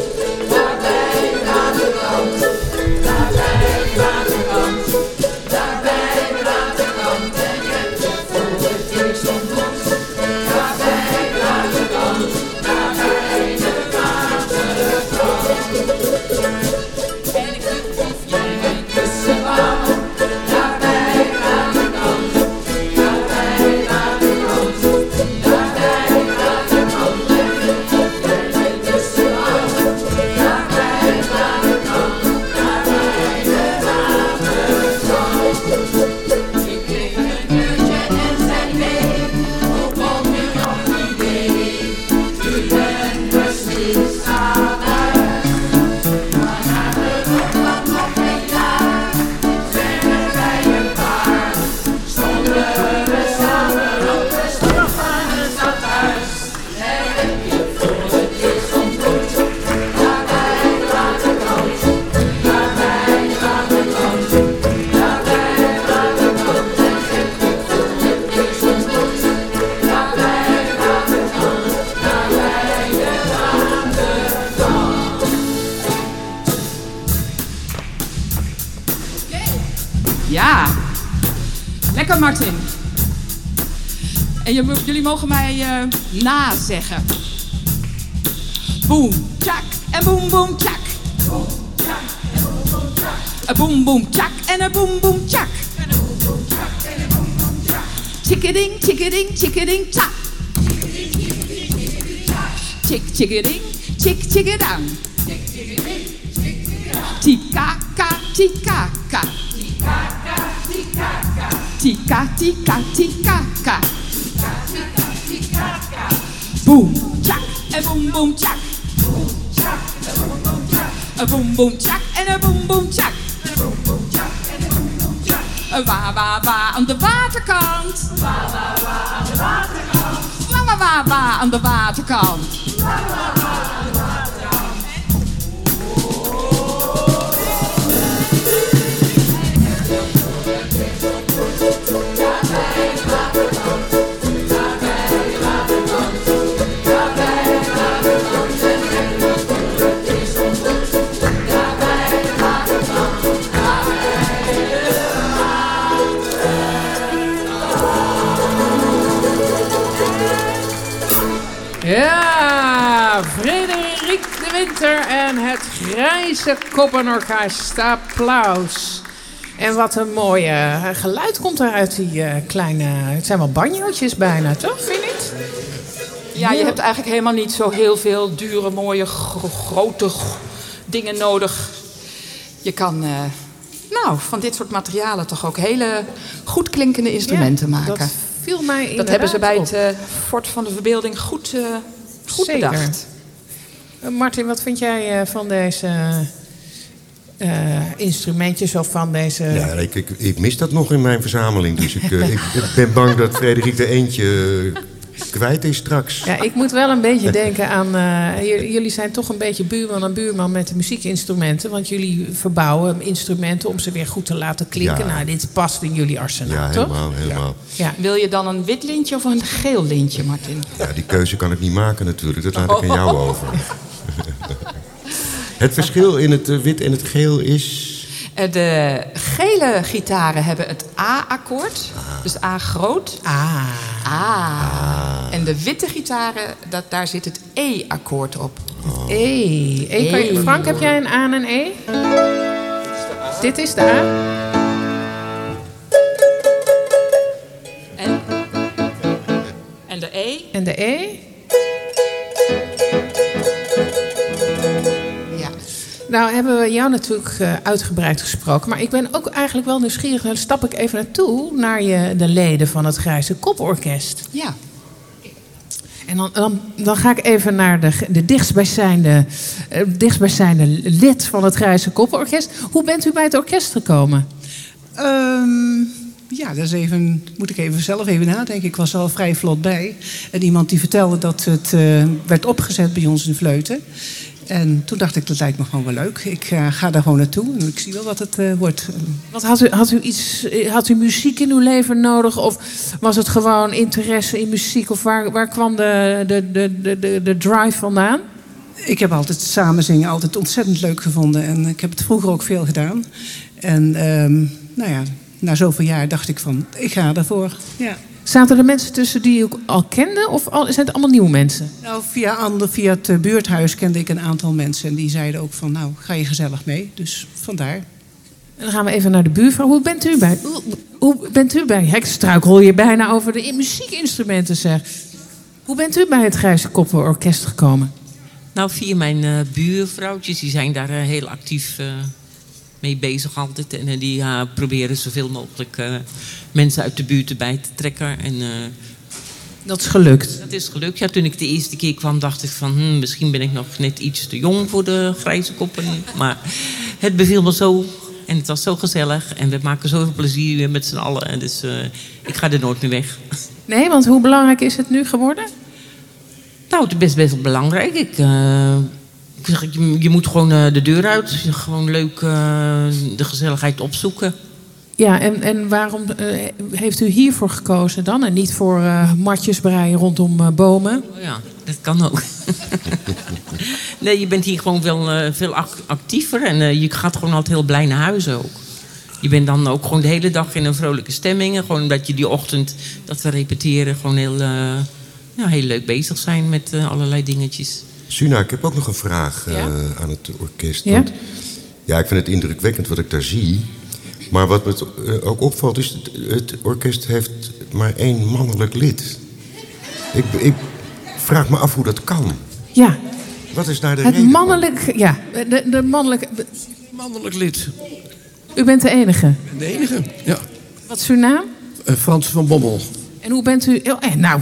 mogen mij eh nazeggen. Boom, tjak en boom, boom, tjak. Een boom, boom, tjak en een boom, boom, tjak. Chickading, chickading, chickading, tjak. Chick, chickading, chick, chickadang. Tikaka, tikaka. Tika, tika, tikaka. Een boom, tjak en een boom, boom, tjak. Een wa, wa, wa aan de waterkant. Wa, wa, wa aan de waterkant. Wa, wa, wa, wa aan de waterkant. Grijze Koppenorkest. Applaus. En wat een mooie geluid komt er uit die eh, kleine... Het zijn wel banjootjes bijna, toch? Vind je niet? Ja, je hebt eigenlijk helemaal niet zo heel veel dure, mooie, gro- grote dingen nodig. Je kan, eh, nou, van dit soort materialen toch ook hele goed klinkende instrumenten Ja, maken. dat viel mij Dat hebben ze bij het eh, Fort van de Verbeelding goed, goed Zeker. bedacht. Eh, Martin, wat vind jij eh, van deze eh, instrumentjes of van deze... Ja, ik, ik, ik mis dat nog in mijn verzameling. Dus ik, ik ben bang dat Frederik er eentje kwijt is straks. Ja, ik moet wel een beetje denken aan... eh, jullie zijn toch een beetje buurman en buurman met de muziekinstrumenten. Want jullie verbouwen instrumenten om ze weer goed te laten klinken. Ja. Nou, dit past in jullie arsenaal, Ja, toch? helemaal, helemaal. Ja. Wil je dan een wit lintje of een geel lintje, Martin? Ja, die keuze kan ik niet maken natuurlijk. Dat laat ik aan jou over. Het verschil in het eh, wit en het geel is... Eh, De gele gitaren hebben het A-akkoord. Dus A groot. Ah. A. En de witte gitaren, dat, daar zit het E-akkoord op. E. e kan je, Frank, heb jij een A en een E? Dit is de A. En, en de E? En de E? Nou hebben we jou natuurlijk eh, uitgebreid gesproken. Maar ik ben ook eigenlijk wel nieuwsgierig. Dan stap ik even naartoe naar je, de leden van het Grijze Koporkest. Ja. En dan, dan, dan ga ik even naar de, de dichtstbijzijnde, eh, dichtstbijzijnde lid van het Grijze Koporkest. Hoe bent u bij het orkest gekomen? Ehm, ja, dat is even, moet ik even zelf even nadenken. Ik was al vrij vlot bij. En iemand die vertelde dat het eh, werd opgezet bij ons in Vleuten. En toen dacht ik, dat lijkt me gewoon wel leuk. Ik eh, ga daar gewoon naartoe en ik zie wel wat het eh, wordt. Wat had u, had u iets, eh, had u muziek in uw leven nodig? Of was het gewoon interesse in muziek? Of waar, waar kwam de, de, de, de, de, drive vandaan? Ik heb altijd samen zingen altijd ontzettend leuk gevonden. En ik heb het vroeger ook veel gedaan. En ehm, nou ja, na zoveel jaar dacht ik van, ik ga ervoor. Ja. Zaten er mensen tussen die u ook al kende? Of al, zijn het allemaal nieuwe mensen? Nou, via, ander, via het eh, buurthuis kende ik een aantal mensen. En die zeiden ook van, nou, ga je gezellig mee. Dus vandaar. En dan gaan we even naar de buurvrouw. Hoe bent u bij? Hoe, hoe bent u bij? Ik struikel hier bijna over de muziekinstrumenten, zeg. Hoe bent u bij het Grijze Koppenorkest gekomen? Nou, via mijn eh, buurvrouwtjes, die zijn daar eh, heel actief eh, mee bezig altijd. En eh, die eh, proberen zoveel mogelijk eh, mensen uit de buurt erbij te trekken. En, Dat is gelukt. dat is gelukt. Ja, toen ik de eerste keer kwam, dacht ik van... hm, misschien ben ik nog net iets te jong voor de grijze koppen. Maar het beviel me zo. En het was zo gezellig. En we maken zoveel plezier weer met z'n allen. En Dus ik ga er nooit meer weg. Nee, want hoe belangrijk is het nu geworden? Nou, het is best, best wel belangrijk. Ik, je, je moet gewoon eh, de deur uit. Gewoon leuk eh, de gezelligheid opzoeken. Ja, en, en waarom eh, heeft u hiervoor gekozen dan? En niet voor matjes breien rondom bomen? Oh ja, dat kan ook. nee, je bent hier gewoon wel veel ac- actiever. En je gaat gewoon altijd heel blij naar huis ook. Je bent dan ook gewoon de hele dag in een vrolijke stemming. En Gewoon omdat je die ochtend dat we repeteren... gewoon heel, ja, heel leuk bezig zijn met allerlei dingetjes. Suna, ik heb ook nog een vraag eh, Ja? aan het orkest. Ja? Want, ja, ik vind het indrukwekkend wat ik daar zie. Maar wat me eh, ook opvalt is... Het, het orkest heeft maar één mannelijk lid. Ik, ik vraag me af hoe dat kan. Ja. Wat is daar de Het reden mannelijk, ja, de, de mannelijke... Mannelijk lid. U bent de enige. De enige, ja. Wat is uw naam? Eh, Frans van Bommel. En hoe bent u... oh, eh, nou,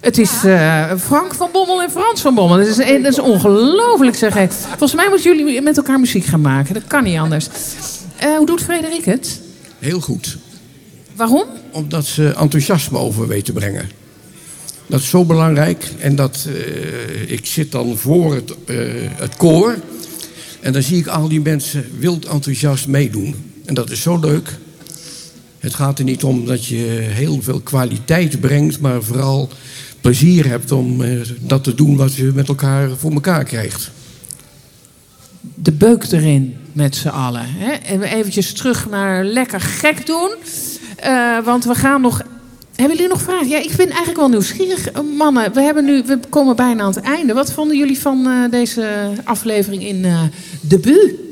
het is eh, Frank van Bommel en Frans van Bommel. Dat is, dat is ongelooflijk, zeg ik. Volgens mij moeten jullie met elkaar muziek gaan maken. Dat kan niet anders. Eh, hoe doet Frederik het? Heel goed. Waarom? Omdat ze enthousiasme over weet te brengen. Dat is zo belangrijk. En dat, eh, ik zit dan voor het, eh, het koor. En dan zie ik al die mensen wild enthousiast meedoen. En dat is zo leuk. Het gaat er niet om dat je heel veel kwaliteit brengt, maar vooral plezier hebt om eh, dat te doen wat je met elkaar voor elkaar krijgt. de beuk erin met z'n allen. Hè? En eventjes terug naar lekker gek doen. Eh, want we gaan nog... Hebben jullie nog vragen? Ja, ik ben eigenlijk wel nieuwsgierig. Eh, Mannen, we, hebben nu, we komen bijna aan het einde. Wat vonden jullie van deze aflevering in eh debuut?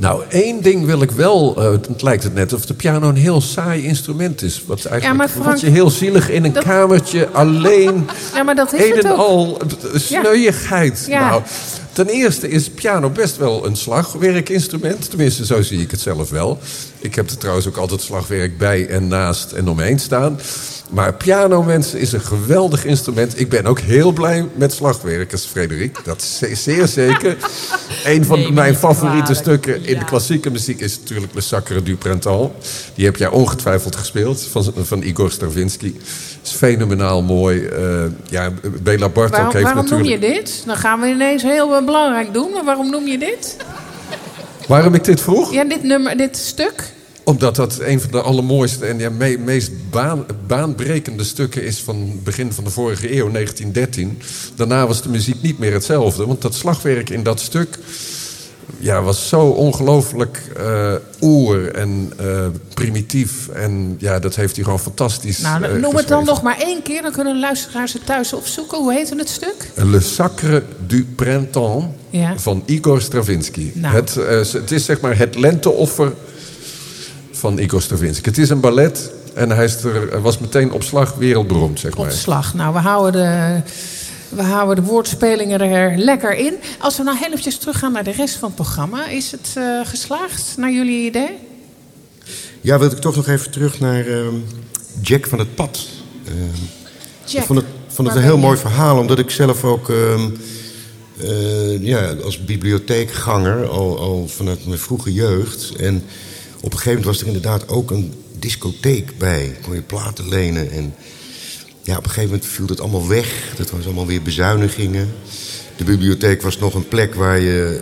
Nou, één ding wil ik wel. eh, het lijkt het net of de piano een heel saai instrument is. Wat eigenlijk maar Frank, wat je heel zielig in een kamertje alleen. Ja, maar dat is een het en ook. al eh, sneuïgheid. Ja. Nou, Ten eerste is piano best wel een slagwerkinstrument. Tenminste, zo zie ik het zelf wel. Ik heb er trouwens ook altijd slagwerk bij en naast en omheen staan. Maar piano, mensen, is een geweldig instrument. Ik ben ook heel blij met slagwerkers, Frederik. Dat is ze- zeer zeker. een van mijn favoriete kwalijk. stukken in de klassieke muziek is natuurlijk Le Sacre du Printemps. Die heb jij ongetwijfeld gespeeld, van, van Igor Stravinsky. Is fenomenaal mooi. Eh, ja, Bela Bartok Waarom, heeft waarom noem natuurlijk... je dit? Dan gaan we ineens heel eh, belangrijk doen. Maar waarom noem je dit? Waarom ik dit vroeg? Ja, dit, nummer, dit stuk. Omdat dat een van de allermooiste en ja, me- meest baan, baanbrekende stukken is van het begin van de vorige eeuw, 1913. Daarna was de muziek niet meer hetzelfde. Want dat slagwerk in dat stuk ja, was zo ongelooflijk eh oer en eh, primitief. En ja, dat heeft hij gewoon fantastisch Nou, eh, noem het dan nog maar één keer. Dan kunnen luisteraars het thuis opzoeken. Hoe heette het stuk? Le Sacre du Printemps Ja. van Igor Stravinsky. Nou. Het, het is zeg maar het lenteoffer van Igor Stravinsky. Het is een ballet en hij is er, was meteen op slag wereldberoemd, zeg maar. Op slag. Nou, we houden de, we houden de woordspelingen er lekker in. Als we nou heel eventjes teruggaan naar de rest van het programma. Is het eh, geslaagd, naar jullie idee? Ja, wil ik toch nog even terug naar ehm, Jack van het Pad. Ehm, Jack, ik vond het, vond het een heel je? mooi verhaal, omdat ik zelf ook ehm, eh, ja, als bibliotheekganger, al, al vanuit mijn vroege jeugd. En op een gegeven moment was er inderdaad ook een discotheek bij. Kon je platen lenen en ja, op een gegeven moment viel het allemaal weg. Dat was allemaal weer bezuinigingen. De bibliotheek was nog een plek waar je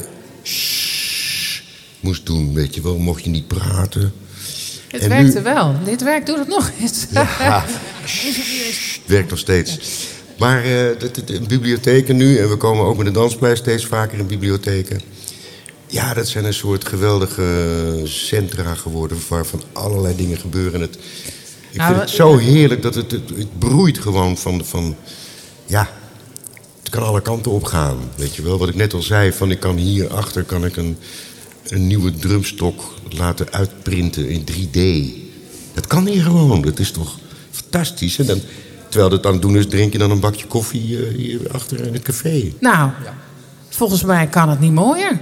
moest doen, weet je wel. Mocht je niet praten. Het En nu- werkte wel. Dit werk doet het nog eens. Ja. Het werkt nog steeds. Maar eh, de, de- de bibliotheken nu, en we komen ook met de dansplein steeds vaker in bibliotheken. Ja, dat zijn een soort geweldige centra geworden waarvan allerlei dingen gebeuren. Het, ik Nou, vind het we- zo heerlijk dat het, het, het broeit gewoon van, van... Ja, het kan alle kanten op gaan, weet je wel. Wat ik net al zei, van ik kan hierachter kan ik een, een nieuwe drumstok laten uitprinten in 3D. Dat kan hier gewoon, dat is toch fantastisch. En dan, terwijl dat aan het doen is, drink je dan een bakje koffie eh, hier achter in het café. Nou, volgens mij kan het niet mooier.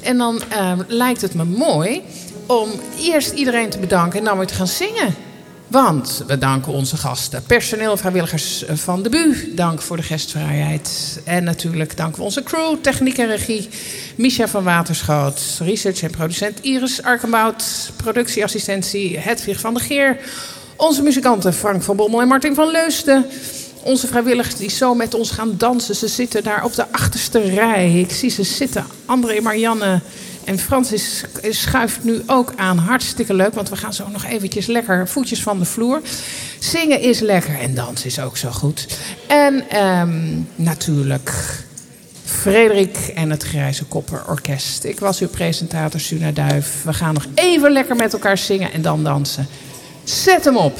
En dan eh, lijkt het me mooi om eerst iedereen te bedanken en dan weer te gaan zingen. Want we danken onze gasten, personeel, vrijwilligers van de BU. Dank voor de gastvrijheid. En natuurlijk danken we onze crew, techniek en regie. Misha van Waterschoot, research en producent Iris Arkenbout. Productieassistentie Hedwig van der Geer. Onze muzikanten Frank van Bommel en Martin van Leusden. Onze vrijwilligers die zo met ons gaan dansen. Ze zitten daar op de achterste rij. Ik zie ze zitten. André, Marianne en Francis schuift nu ook aan. Hartstikke leuk, want we gaan zo nog eventjes lekker voetjes van de vloer. Zingen is lekker en dansen is ook zo goed. En ehm, natuurlijk Frederik en het Grijze Kopper Orkest. Ik was uw presentator Suna Duif. We gaan nog even lekker met elkaar zingen en dan dansen. Zet hem op.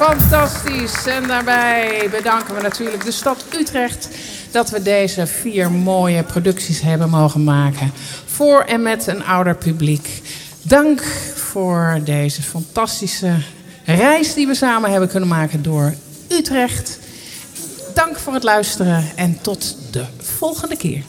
Fantastisch. En daarbij bedanken we natuurlijk de stad Utrecht dat we deze vier mooie producties hebben mogen maken. Voor en met een ouder publiek. Dank voor deze fantastische reis die we samen hebben kunnen maken door Utrecht. Dank voor het luisteren en tot de volgende keer.